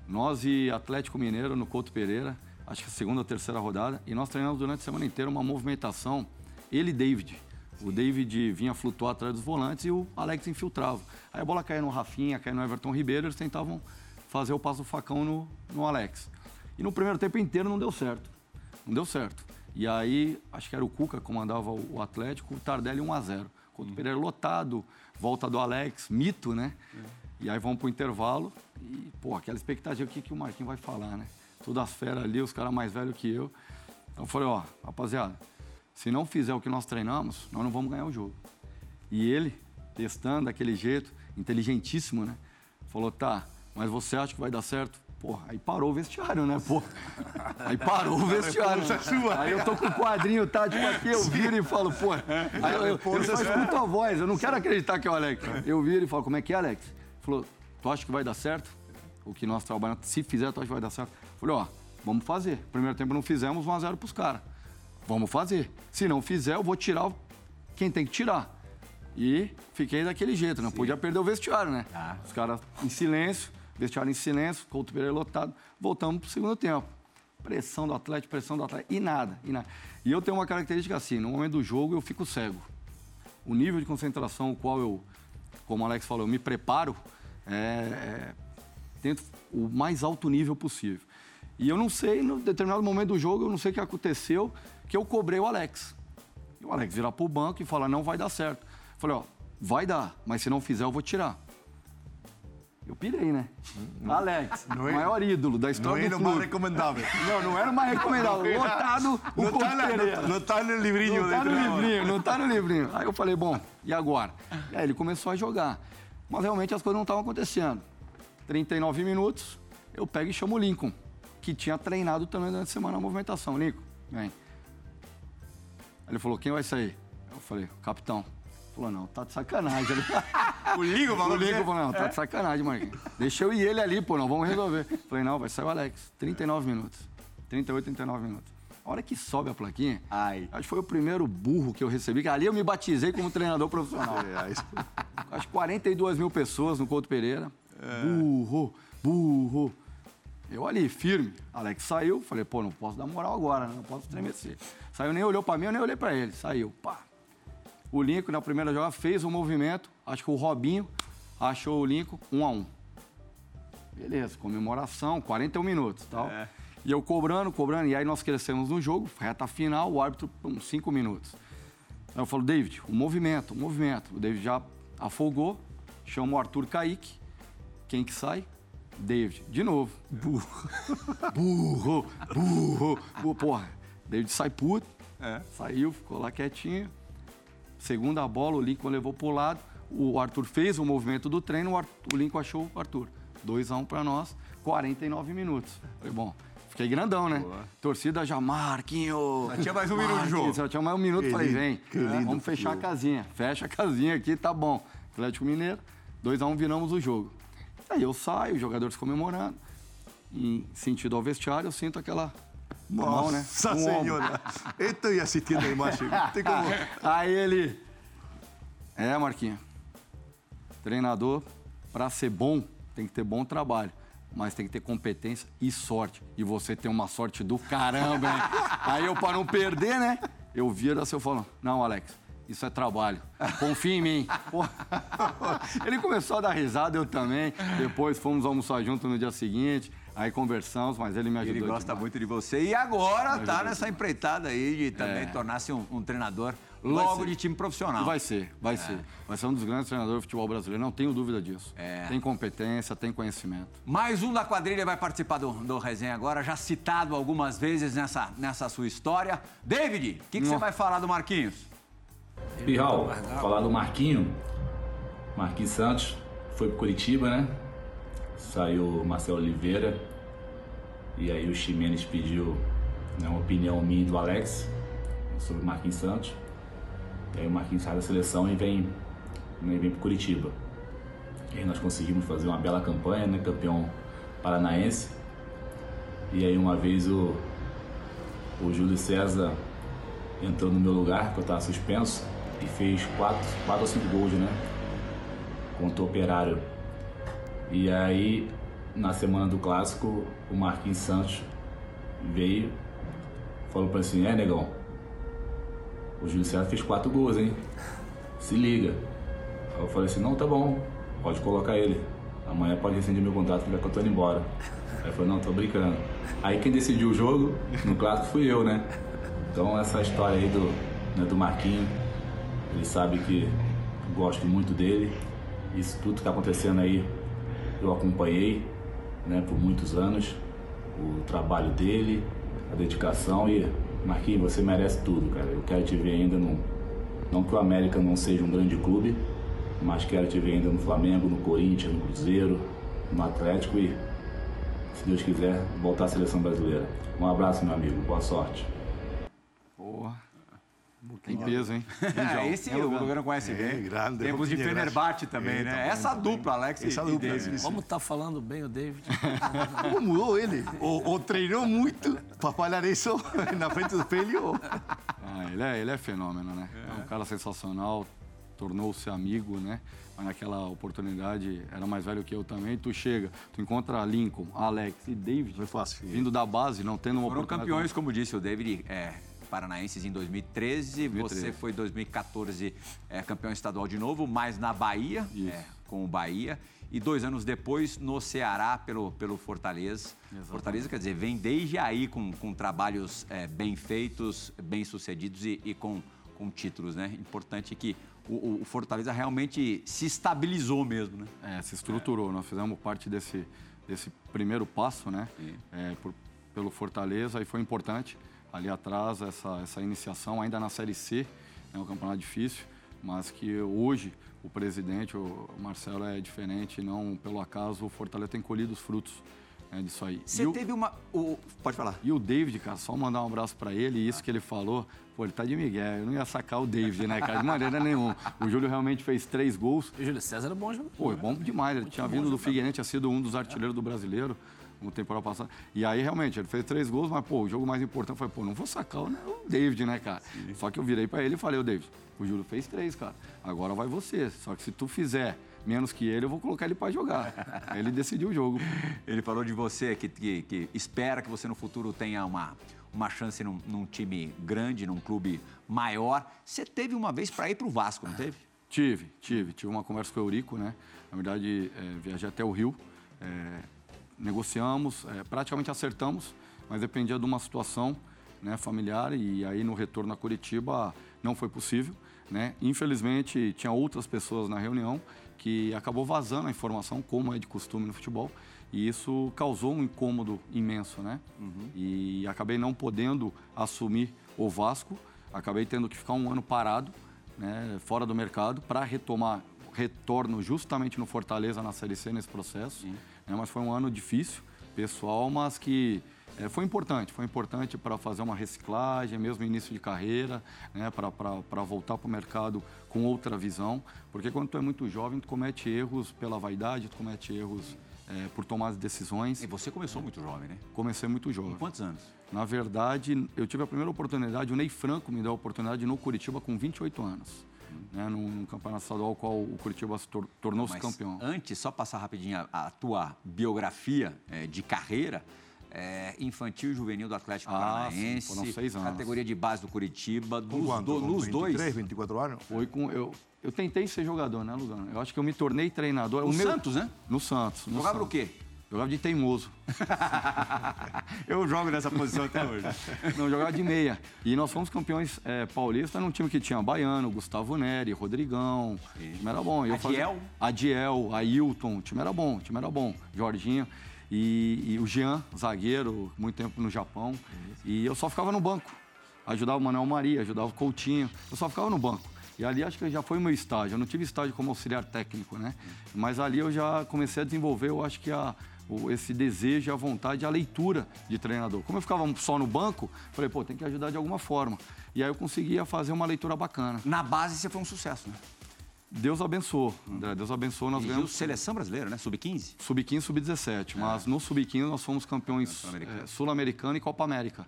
Nós e Atlético Mineiro no Couto Pereira, acho que a segunda ou terceira rodada, e nós treinamos durante a semana inteira uma movimentação, ele e David. O David vinha flutuar atrás dos volantes e o Alex infiltrava. Aí a bola caía no Rafinha, caía no Everton Ribeiro, eles tentavam fazer o passo do facão no, no Alex. E no primeiro tempo inteiro não deu certo. Não deu certo. E aí, acho que era o Cuca que comandava o o Atlético, o Tardelli 1 a 0 Couto Pereira lotado, volta do Alex, mito, né? E aí vamos pro intervalo e, pô, aquela expectativa, o que, que o Marquinhos vai falar, né? Todas as feras ali, os caras mais velhos que eu. Então eu falei, ó, rapaziada, se não fizer o que nós treinamos, nós não vamos ganhar o jogo. E ele, testando daquele jeito, inteligentíssimo, né? Falou, tá, mas você acha que vai dar certo? Porra, aí parou o vestiário, né, pô? Aí parou o vestiário. Aí eu tô com o quadrinho tático aqui, eu viro e falo, pô. Aí eu, eu, eu só escuto a voz, eu não quero acreditar que é o Alex. Eu viro e falo, como é que é, Alex? Falou, tu acha que vai dar certo? O que nós trabalhamos, se fizer, tu acha que vai dar certo? Falei, ó, vamos fazer. Primeiro tempo não fizemos, 1x0 pros caras. Vamos fazer. Se não fizer, eu vou tirar quem tem que tirar. E fiquei daquele jeito, não Sim. podia perder o vestiário, né? Ah. Os caras em silêncio vestiário em silêncio, Couto Pereira lotado, voltamos para o segundo tempo. Pressão do Atlético, pressão do Atlético, e nada, e nada. E eu tenho uma característica assim, no momento do jogo eu fico cego. O nível de concentração, o qual eu, como o Alex falou, eu me preparo, é, é, tento o mais alto nível possível. E eu não sei, no determinado momento do jogo, eu não sei o que aconteceu, que eu cobrei o Alex. E o Alex virar para o banco e falar, não vai dar certo. Eu falei, ó, vai dar, mas se não fizer, eu vou tirar. Eu pirei, né? Não, Alex, não é, maior ídolo da história não do clube. Não era mais recomendável. Não, não era mais recomendável. Lotado o não tá, não, não tá no livrinho. Não tá no livrinho, não tá no livrinho. Aí eu falei, bom, e agora? E aí ele começou a jogar. Mas realmente as coisas não estavam acontecendo. 39 minutos, eu pego e chamo o Lincoln, que tinha treinado também durante a semana a movimentação. Lincoln, vem. Ele falou, quem vai sair? Eu falei, capitão. Falou, não, tá de sacanagem. o Ligo falou? O Ligo falou, não, tá de sacanagem, Marquinhos. Deixa eu e ele ali, pô, não, vamos resolver. Falei, não, vai sair o Alex. 39 minutos. 38, 39 minutos. A hora que sobe a plaquinha, Ai. acho que foi o primeiro burro que eu recebi, que ali eu me batizei como treinador profissional. É, acho que 42 mil pessoas no Couto Pereira. É. Burro, burro. Eu ali, firme. Alex saiu, falei, pô, não posso dar moral agora, né? não posso estremecer. Saiu, nem olhou pra mim, eu nem olhei pra ele. Saiu, pá. O Lincoln, na primeira jogada, fez um movimento. Acho que o Robinho achou o Lincoln um a um. Beleza, comemoração, 41 minutos tal. É. E eu cobrando, cobrando. E aí nós crescemos no jogo, reta final, o árbitro, uns 5 minutos. Aí eu falo, David, o movimento, o movimento. O David já afogou, chama o Arthur Kaique. Quem que sai? David. De novo. Burro. burro, burro, burro. Porra, David sai puto. É. Saiu, ficou lá quietinho. Segunda bola, o Lincoln levou para o lado. O Arthur fez o movimento do treino, o, Arthur, o Lincoln achou o Arthur. 2 a 1 um para nós, 49 minutos. Falei, bom, fiquei grandão, né? Boa. Torcida já, Marquinho. Já tinha mais um minuto de jogo. Já tinha mais um minuto, falei, vem, vamos fechar a casinha. Fecha a casinha aqui, tá bom. Atlético Mineiro, 2 a 1 um, viramos o jogo. Aí eu saio, os jogadores comemorando. Em sentido ao vestiário, eu sinto aquela nossa né? senhora! Eu estou assistindo a imagem. Tem como... Aí ele. É, Marquinhos. Treinador, para ser bom, tem que ter bom trabalho. Mas tem que ter competência e sorte. E você tem uma sorte do caramba, hein? Aí eu, para não perder, né? Eu viro assim, eu falo, não, Alex, isso é trabalho. Confia em mim. Ele começou a dar risada, eu também. Depois fomos almoçar junto no dia seguinte. Aí conversamos, mas ele me ajudou. Ele gosta demais. muito de você. E agora tá nessa demais. empreitada aí de também é. tornar-se um, um, treinador logo de time profissional. Vai ser, vai é. ser. Vai ser um dos grandes treinadores do futebol brasileiro, não tenho dúvida disso. É. Tem competência, tem conhecimento. Mais um da quadrilha vai participar do, do resenha agora, já citado algumas vezes nessa, nessa sua história. David, o que, que você vai falar do Marquinhos? Pirral, falar do Marquinho. Marquinhos Santos foi pro Curitiba, né? Saiu Marcelo Oliveira. E aí o Ximenes pediu né, uma opinião minha do Alex sobre o Marquinhos Santos. E aí o Marquinhos sai da seleção e vem, né, vem pro Curitiba. E aí nós conseguimos fazer uma bela campanha, né? Campeão paranaense. E aí uma vez o, o Júlio César entrou no meu lugar, que eu estava suspenso e fez quatro, quatro ou cinco gols, né? Contra o Operário. E aí, na semana do clássico, o Marquinhos Santos veio, falou para assim, é negão, o Júlio César fez quatro gols, hein? Se liga. Aí eu falei assim, não, tá bom, pode colocar ele. Amanhã pode rescindir meu contrato que eu tô indo embora. Aí falei, não, tô brincando. Aí quem decidiu o jogo no clássico fui eu, né? Então essa história aí do, né, do Marquinho, ele sabe que gosto muito dele. Isso tudo que está acontecendo aí eu acompanhei né, por muitos anos, o trabalho dele, a dedicação e Marquinhos, você merece tudo, cara. Eu quero te ver ainda no. Não que o América não seja um grande clube, mas quero te ver ainda no Flamengo, no Corinthians, no Cruzeiro, no Atlético e, se Deus quiser, voltar à seleção brasileira. Um abraço, meu amigo. Boa sorte. Tem peso, hein? É, esse o Lugano conhece bem. É, grande. Temos de Fenerbahçe também, É, né? também, Essa também. dupla, Alex Essa e dupla, David. Como tá falando bem o David? ¿Cómo mudó él? O, o treinou muito para falar isso na frente do espelho. ou- Ah, ele, é, ele é fenômeno, né? É um cara sensacional, tornou-se amigo, né? Mas naquela oportunidade era mais velho que eu também. Tu chega, tu encontra Lincoln, Alex e David. Foi fácil. Vindo da base, não tendo uma Foram oportunidade. campeões, como disse o David, é, paranaenses em 2013. 2013. Você foi em 2014 é, campeão estadual de novo, mas na Bahia, é, com o Bahia. E dois anos depois no Ceará pelo, pelo Fortaleza. Fortaleza, quer dizer, vem desde aí com, com trabalhos é, bem feitos, bem sucedidos e, e com, com títulos, né? Importante que o, o- Fortaleza realmente se estabilizou mesmo, né? É, se estruturou. Nós fizemos parte desse, desse primeiro passo, né? É, por- pelo Fortaleza e foi importante. Ali atrás, essa, essa iniciação, ainda na Série C, é um campeonato difícil, mas que hoje o presidente, o Marcelo, é diferente. Não pelo acaso, o Fortaleza tem colhido os frutos né, disso aí. Você E o- teve uma. o- pode falar. E o David, cara, só mandar um abraço pra ele, e isso que ele falou, pô, ele tá de Miguel. Eu não ia sacar o David, né, cara? De maneira nenhuma. O Júlio realmente fez três gols. E o Júlio César é bom jogador. Pô, é bom demais. Ele tinha vindo do Figueirense, tinha sido um dos artilheiros do brasileiro no temporada passada. E aí, realmente, ele fez três gols, mas, pô, o jogo mais importante foi, pô, não vou sacar o, né, o David, né, cara? Só que eu virei pra ele e falei, ô, David, o Júlio fez três, cara. Agora vai você. Só que se tu fizer menos que ele, eu vou colocar ele pra jogar. aí ele decidiu o jogo. Ele falou de você que, que- que espera que você no futuro tenha uma, uma chance num, num time grande, num clube maior. Você teve uma vez para ir para o Vasco, não teve? Tive, tive. Tive uma conversa com o Eurico, né? Na verdade, é, viajei até o Rio, é, negociamos, é, praticamente acertamos, mas dependia de uma situação né, familiar e aí no retorno a Curitiba não foi possível, né? Infelizmente, tinha outras pessoas na reunião que acabou vazando a informação, como é de costume no futebol, e isso causou um incômodo imenso, né? E acabei não podendo assumir o Vasco, acabei tendo que ficar um ano parado, né, fora do mercado, para retomar retorno justamente no Fortaleza na Série C nesse processo. Né, mas foi um ano difícil, pessoal, mas que eh, foi importante. Foi importante para fazer uma reciclagem, mesmo início de carreira, né, para voltar para o mercado com outra visão. Porque quando tu é muito jovem, tu comete erros pela vaidade, tu comete erros eh, por tomar as decisões. E você começou muito jovem, né? Comecei muito jovem. Com quantos anos? Na verdade, eu tive a primeira oportunidade, o Ney Franco me deu a oportunidade no Curitiba com 28 anos. Né, num, num campeonato estadual, qual o Curitiba se tor- tornou-se campeão. antes, só passar rapidinho a, a tua biografia eh, de carreira. eh, infantil e juvenil do Atlético Ah, sim, Paranaense. foram seis anos. Categoria de base do Curitiba. Dos, quanto? do- nos 23, dois. 24 anos? Foi com. Eu, eu tentei ser jogador, né, Lugano? Eu acho que eu me tornei treinador. No o meu- Santos, né? No Santos. no Jogava o Santos. quê? Jogava de teimoso. Eu jogo nessa posição até hoje. Não, jogava de meia. E nós fomos campeões é, paulistas num time que tinha Baiano, Gustavo Neri, Rodrigão. O time era bom. E eu fazia- Adiel? Adiel, Ailton. O time era bom, o time era bom. Jorginho. E, e o Jean, zagueiro, muito tempo no Japão. E eu só ficava no banco. Ajudava o Manuel Maria, ajudava o Coutinho. Eu só ficava no banco. E ali acho que já foi o meu estágio. Eu não tive estágio como auxiliar técnico, né? Mas ali eu já comecei a desenvolver, eu acho que a, esse desejo, a vontade, a leitura de treinador. Como eu ficava só no banco, falei, pô, tem que ajudar de alguma forma. E aí eu conseguia fazer uma leitura bacana. Na base você foi um sucesso, né? Deus abençoou. André, Deus abençoou. Nós Dirigiu ganhamos seleção brasileira, né? Sub-15. sub-15 sub-17. Mas no sub-15 nós fomos campeões Sul-Americano. eh, sul-americano e Copa América.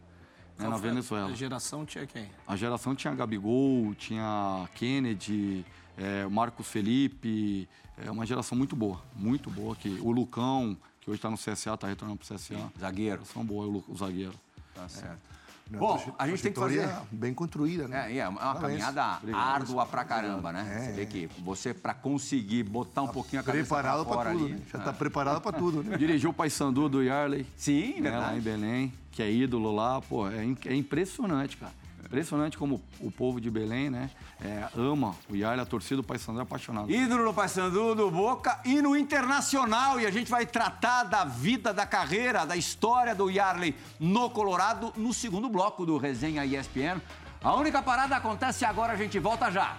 né, na Venezuela. A geração tinha quem? A geração tinha Gabigol, tinha Kennedy, eh, Marcos Felipe, é uma geração muito boa, muito boa. Que, o Lucão, que hoje está no CSA, está retornando para o CSA. Zagueiro. Geração boa, o, zagueiro. Tá certo. Uma Bom, traje- a gente tem que fazer. bem construída, né? É, é uma caminhada Obrigado. árdua pra caramba, né? É. Você vê que você, pra conseguir botar um pouquinho a cabeça Preparado pra fora para tudo, ali. né? Já está preparado para tudo, né? Dirigiu o Paysandu do Yarley, Sim, né, lá em. Belém, que é ídolo lá. Pô, é, é impressionante, cara. Impressionante como o povo de Belém, né, é, ama o Yarley, a torcida do Paysandu é apaixonado. Ídolo no Paysandu, do Boca e no Internacional. E a gente vai tratar da vida, da carreira, da história do Yarley no Colorado no segundo bloco do Resenha ESPN. A única parada acontece agora, a gente volta já.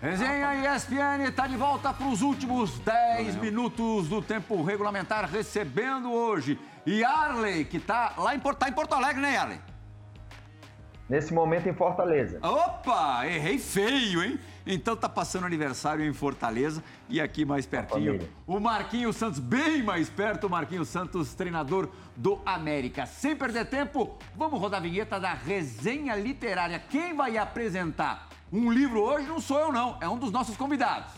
Resenha ESPN está de volta para os últimos 10 minutos do tempo regulamentar, recebendo hoje Yarley, que está lá em, tá em Porto Alegre, né, Yarley? Nesse momento em Fortaleza. Opa, errei feio, hein? Então tá passando aniversário em Fortaleza e aqui mais pertinho o Marquinhos Santos, bem mais perto, o Marquinhos Santos, treinador do América. Sem perder tempo, vamos rodar a vinheta da resenha literária. Quem vai apresentar um livro hoje não sou eu não, é um dos nossos convidados.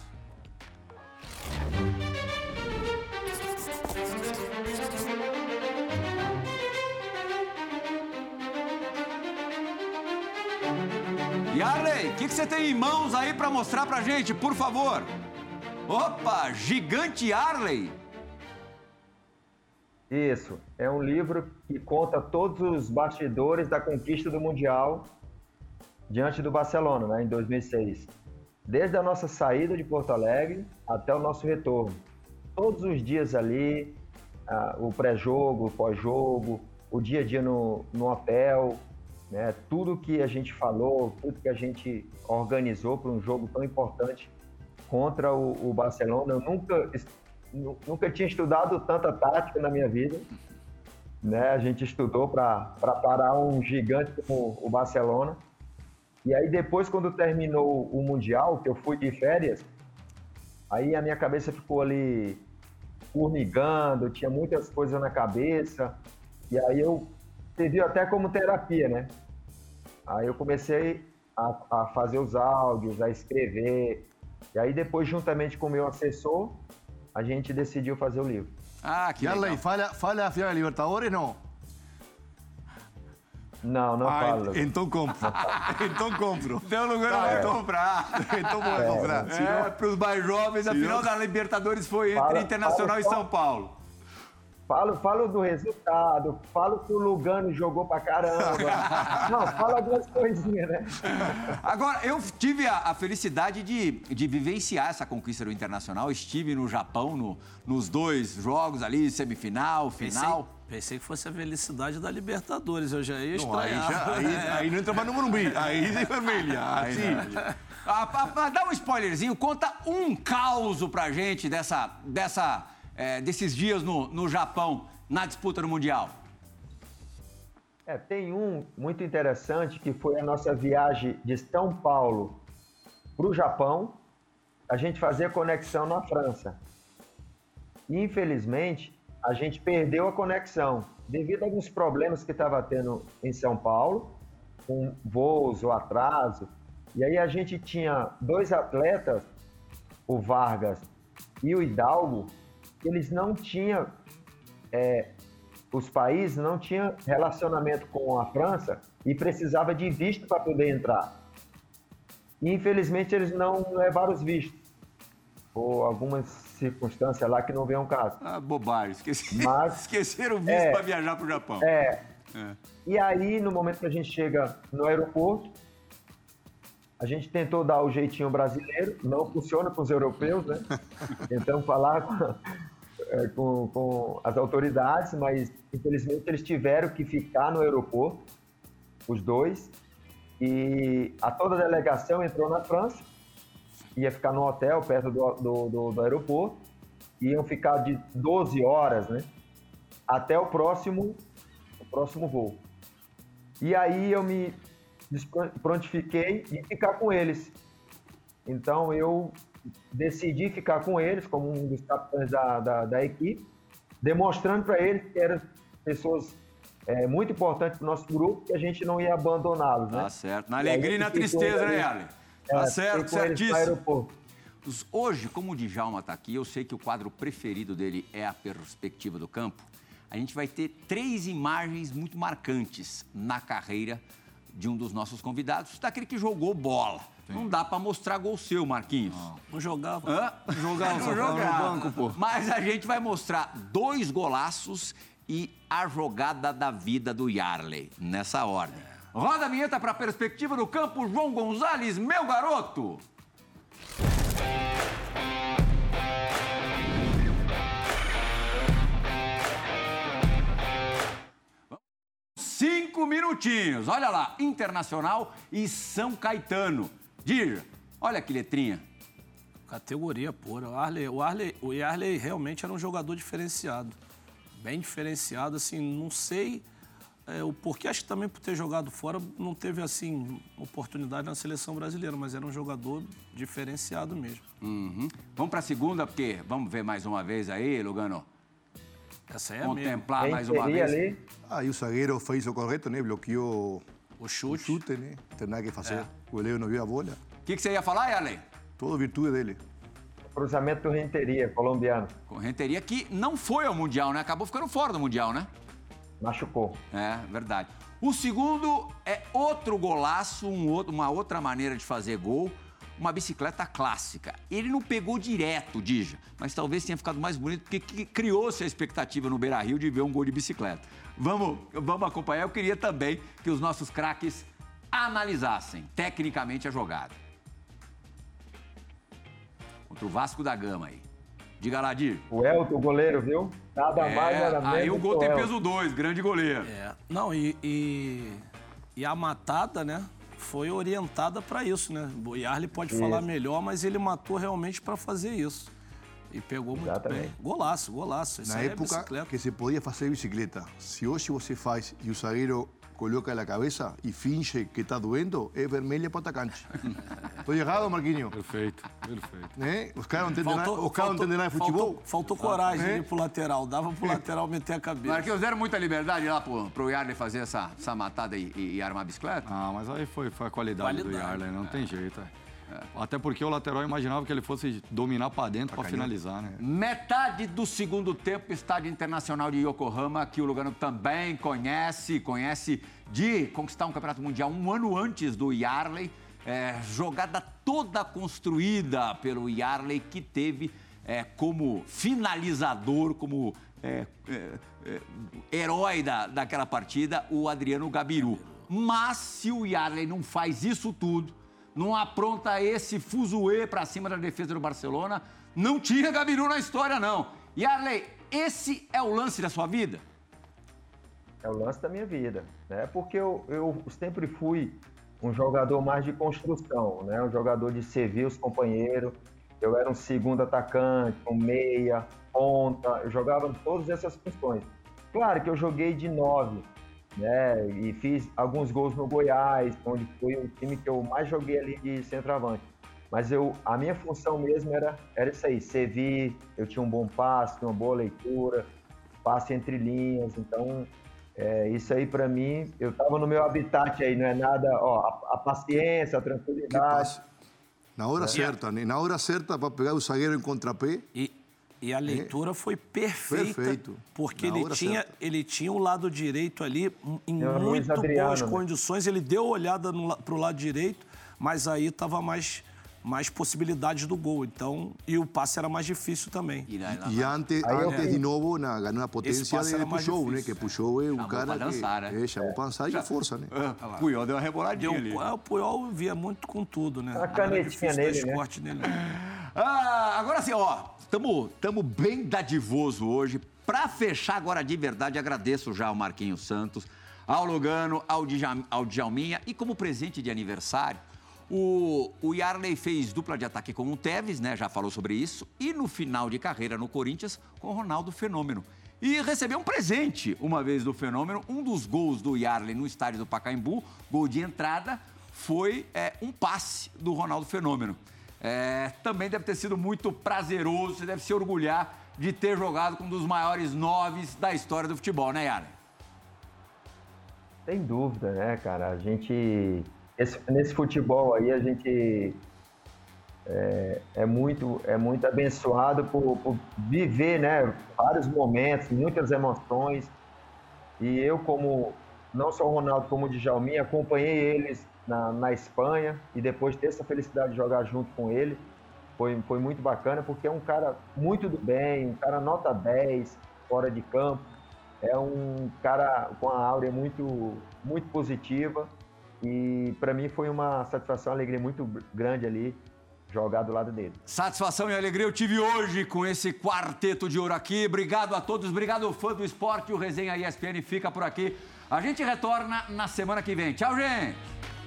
Yarley, o que, que você tem em mãos aí para mostrar pra gente, por favor? Opa, Gigante Arley. Isso, é um livro que conta todos os bastidores da conquista do Mundial diante do Barcelona, né, em 2006. Desde a nossa saída de Porto Alegre até o nosso retorno. Todos os dias ali, o pré-jogo, o pós-jogo, o dia a dia no, no hotel, né, tudo que a gente falou, tudo que a gente organizou para um jogo tão importante contra o, o Barcelona. Eu nunca, nunca tinha estudado tanta tática na minha vida. Né? A gente estudou para parar um gigante como o Barcelona. E aí depois, quando terminou o Mundial, que eu fui de férias, aí a minha cabeça ficou ali formigando, tinha muitas coisas na cabeça. E aí eu serviu até como terapia, né? Aí eu comecei a, a, fazer os áudios, a escrever. E aí depois, juntamente com o meu assessor, a gente decidiu fazer o livro. Ah, que legal. fala, fala a final da Libertadores, não? Não, não ah, falo. Então compro. então compro. Tem um lugar ah, é. comprar. então vou é, comprar. É, para os mais jovens, a final da Libertadores foi entre fala, Internacional fala, e São Paulo. Falo, falo do resultado, falo que o Lugano jogou pra caramba. Não, fala duas coisinhas, né? Agora, eu tive a, a, felicidade de, de vivenciar essa conquista do Internacional. Estive no Japão no, nos dois jogos ali, semifinal, final. Pensei, pensei que fosse a felicidade da Libertadores, eu já ia estranhar. Não, aí, já, aí, aí, não entra mais no Morumbi, aí de vermelha. Assim. Ah, ah, dá um spoilerzinho, conta um caos pra gente dessa... dessa é, desses dias no, no Japão, na disputa do Mundial? É, tem um muito interessante que foi a nossa viagem de São Paulo para o Japão, a gente fazia conexão na França. E, infelizmente, a gente perdeu a conexão devido a alguns problemas que estava tendo em São Paulo, com voos ou atraso. E aí a gente tinha dois atletas, o Vargas e o Hidalgo, eles não tinham, é, os países não tinham relacionamento com a França e precisava de visto para poder entrar. E, infelizmente, eles não levaram os vistos, por algumas circunstâncias lá que não veio um caso. Ah, bobagem, esqueci, Mas, esqueceram o visto é, para viajar para o Japão. É. é. E aí, no momento que a gente chega no aeroporto, a gente tentou dar o jeitinho brasileiro, não funciona com os europeus, né? Tentamos falar com, é, com, com, as autoridades, mas infelizmente eles tiveram que ficar no aeroporto, os dois, e a toda a delegação entrou na França, ia ficar no hotel perto do, do, do, do aeroporto, iam ficar de 12 horas, né? Até o próximo, o próximo voo. E aí eu me prontifiquei em ficar com eles. Então eu decidi ficar com eles como um dos capitães da, da, da equipe, demonstrando para eles que eram pessoas é, muito importantes para o nosso grupo que a gente não ia abandoná-los. Né? Tá certo. Na alegria e na tristeza, né, Allen? Tá é, certo, certíssimo. Hoje, como o Djalma está aqui, eu sei que o quadro preferido dele é a perspectiva do campo. A gente vai ter três imagens muito marcantes na carreira de um dos nossos convidados, daquele que jogou bola. Sim. Não dá para mostrar gol seu, Marquinhos. Não. Vou jogar. Hã? Jogar, Vou jogar no banco, pô. Mas a gente vai mostrar dois golaços e a jogada da vida do Yarley, nessa ordem. Roda a vinheta para a perspectiva do campo, João Gonzalez, meu garoto! Cinco minutinhos, olha lá, Internacional e São Caetano. Dija, olha que letrinha. Categoria pura. O Arley, o Arley, o Yarley realmente era um jogador diferenciado. Bem diferenciado, assim, não sei é, o porquê, acho que também por ter jogado fora, não teve, assim, oportunidade na seleção brasileira, mas era um jogador diferenciado mesmo. Uhum. Vamos para a segunda, porque vamos ver mais uma vez aí, Lugano. Essa é Contemplar Quem mais uma vez. ali? Ah, e o zagueiro fez o correto, né? Bloqueou O o chute. chute, né? Não tem nada que fazer. O Leo não viu a bola. O que, que você ia falar, Yarley? Todo virtude dele. Cruzamento do Renteria, colombiano. Com Renteria que não foi ao Mundial, né? Acabou ficando fora do Mundial, né? Machucou. É, verdade. O segundo é outro golaço, um outro- uma outra maneira de fazer gol, uma bicicleta clássica. Ele não pegou direto, Dija, mas talvez tenha ficado mais bonito porque que- criou-se a expectativa no Beira-Rio de ver um gol de bicicleta. Vamos, vamos acompanhar. Eu queria também que os nossos craques analisassem tecnicamente a jogada. Contra o Vasco da Gama aí. Diga lá, Dir. O Elton, o goleiro, viu? Nada mais, É, nada menos. aí o gol tem peso 2, grande goleiro. É, não, e, e, e a matada, né, foi orientada para isso, né? O Yarley pode Isso. falar melhor, mas ele matou realmente para fazer isso. E pegou muito Exatamente. bem. Golaço, golaço. Isso Na aí é época bicicleta. que se podia fazer bicicleta. Se hoje você faz e o zagueiro coloca a cabeça e finge que está doendo, é vermelha para o atacante. Estou errado, Marquinhos? Perfeito, perfeito. Né? Os caras não entendem nada, os caras não entendem nada de futebol. faltou, faltou coragem É? de ir pro lateral. Dava pro lateral meter a cabeça. Marquinhos, deram muita liberdade lá pro, pro Yarley fazer essa, essa matada e, e- e armar a bicicleta? Ah, mas aí foi, foi a qualidade, do Qualidade, Yarley, não tem jeito. é. Até porque o lateral imaginava que ele fosse dominar para dentro para finalizar, né? Metade do segundo tempo, estádio internacional de Yokohama, que o Lugano também conhece, conhece de conquistar um campeonato mundial um ano antes do Yarley. É, jogada toda construída pelo Yarley, que teve é, como finalizador, como é, é, é, herói da, daquela partida, o Adriano Gabiru. Mas se o Yarley não faz isso tudo, não apronta esse fuzuê pra cima da defesa do Barcelona, não tinha Gabiru na história, não. Yarley, esse é o lance da sua vida? É o lance da minha vida, né? Porque eu, eu sempre fui um jogador mais de construção, né? Um jogador de servir os companheiros. Eu era um segundo atacante, um meia, ponta. Eu jogava em todas essas funções. Claro que eu joguei de nove, né? E fiz alguns gols no Goiás, onde foi o time que eu mais joguei ali de centroavante. Mas eu, a minha função mesmo era, era isso aí, servir. Eu tinha um bom passe, uma boa leitura, passe entre linhas. Então, é, isso aí para mim, eu tava no meu habitat aí, não é nada, ó, a, a paciência, a Que tranquilidade. Na hora certa, né? Na hora certa para pegar o zagueiro em contrapé. E, e a leitura foi perfeita, Perfeito. porque Na ele tinha, certa. ele tinha o lado direito ali em É o Luiz muito Adriano, boas né? condições. Ele deu olhada para o lado direito, mas aí estava mais, mais possibilidades do gol. Então, e o passe era mais difícil também. E, lá- lá- E antes, Aí eu antes fiz- de novo, na, ganhou a potência de Pujol, né? Que Pujol é o Chamou cara dançar, que... né? É, chamou pra dançar e a força, né? Ah, Puyol deu uma reboladinha Deu, ali. é, o Puyol via muito com tudo, né? A canetinha nele, né? nele. Ah, agora sim, ó, tamo, tamo bem dadivoso hoje. Pra fechar agora de verdade, agradeço já ao Marquinhos Santos, ao Lugano, ao, Djam, ao Djalminha e como presente de aniversário, o, o Yarley fez dupla de ataque com o Tevez, né? Já falou sobre isso. E no final de carreira no Corinthians com o Ronaldo Fenômeno. E recebeu um presente uma vez do Fenômeno. Um dos gols do Yarley no estádio do Pacaembu, gol de entrada, foi é, um passe do Ronaldo Fenômeno. É, também deve ter sido muito prazeroso, você deve se orgulhar de ter jogado com um dos maiores noves da história do futebol, né, Yarley? Sem dúvida, né, cara? A gente. esse- nesse futebol aí, a gente é, é muito, é muito abençoado por, por viver, né? Vários momentos, muitas emoções. E eu, como. Não só o Ronaldo, como o Djalminha, acompanhei eles na, na Espanha e depois ter essa felicidade de jogar junto com ele. Foi, foi muito bacana, porque é um cara muito do bem, um cara nota 10 fora de campo. é um cara com a áurea muito, muito positiva e para mim foi uma satisfação, uma alegria muito grande ali jogar do lado dele. Satisfação e alegria eu tive hoje com esse quarteto de ouro aqui. Obrigado a todos, obrigado fã do esporte. O Resenha ESPN fica por aqui. A gente retorna na semana que vem. Tchau, gente!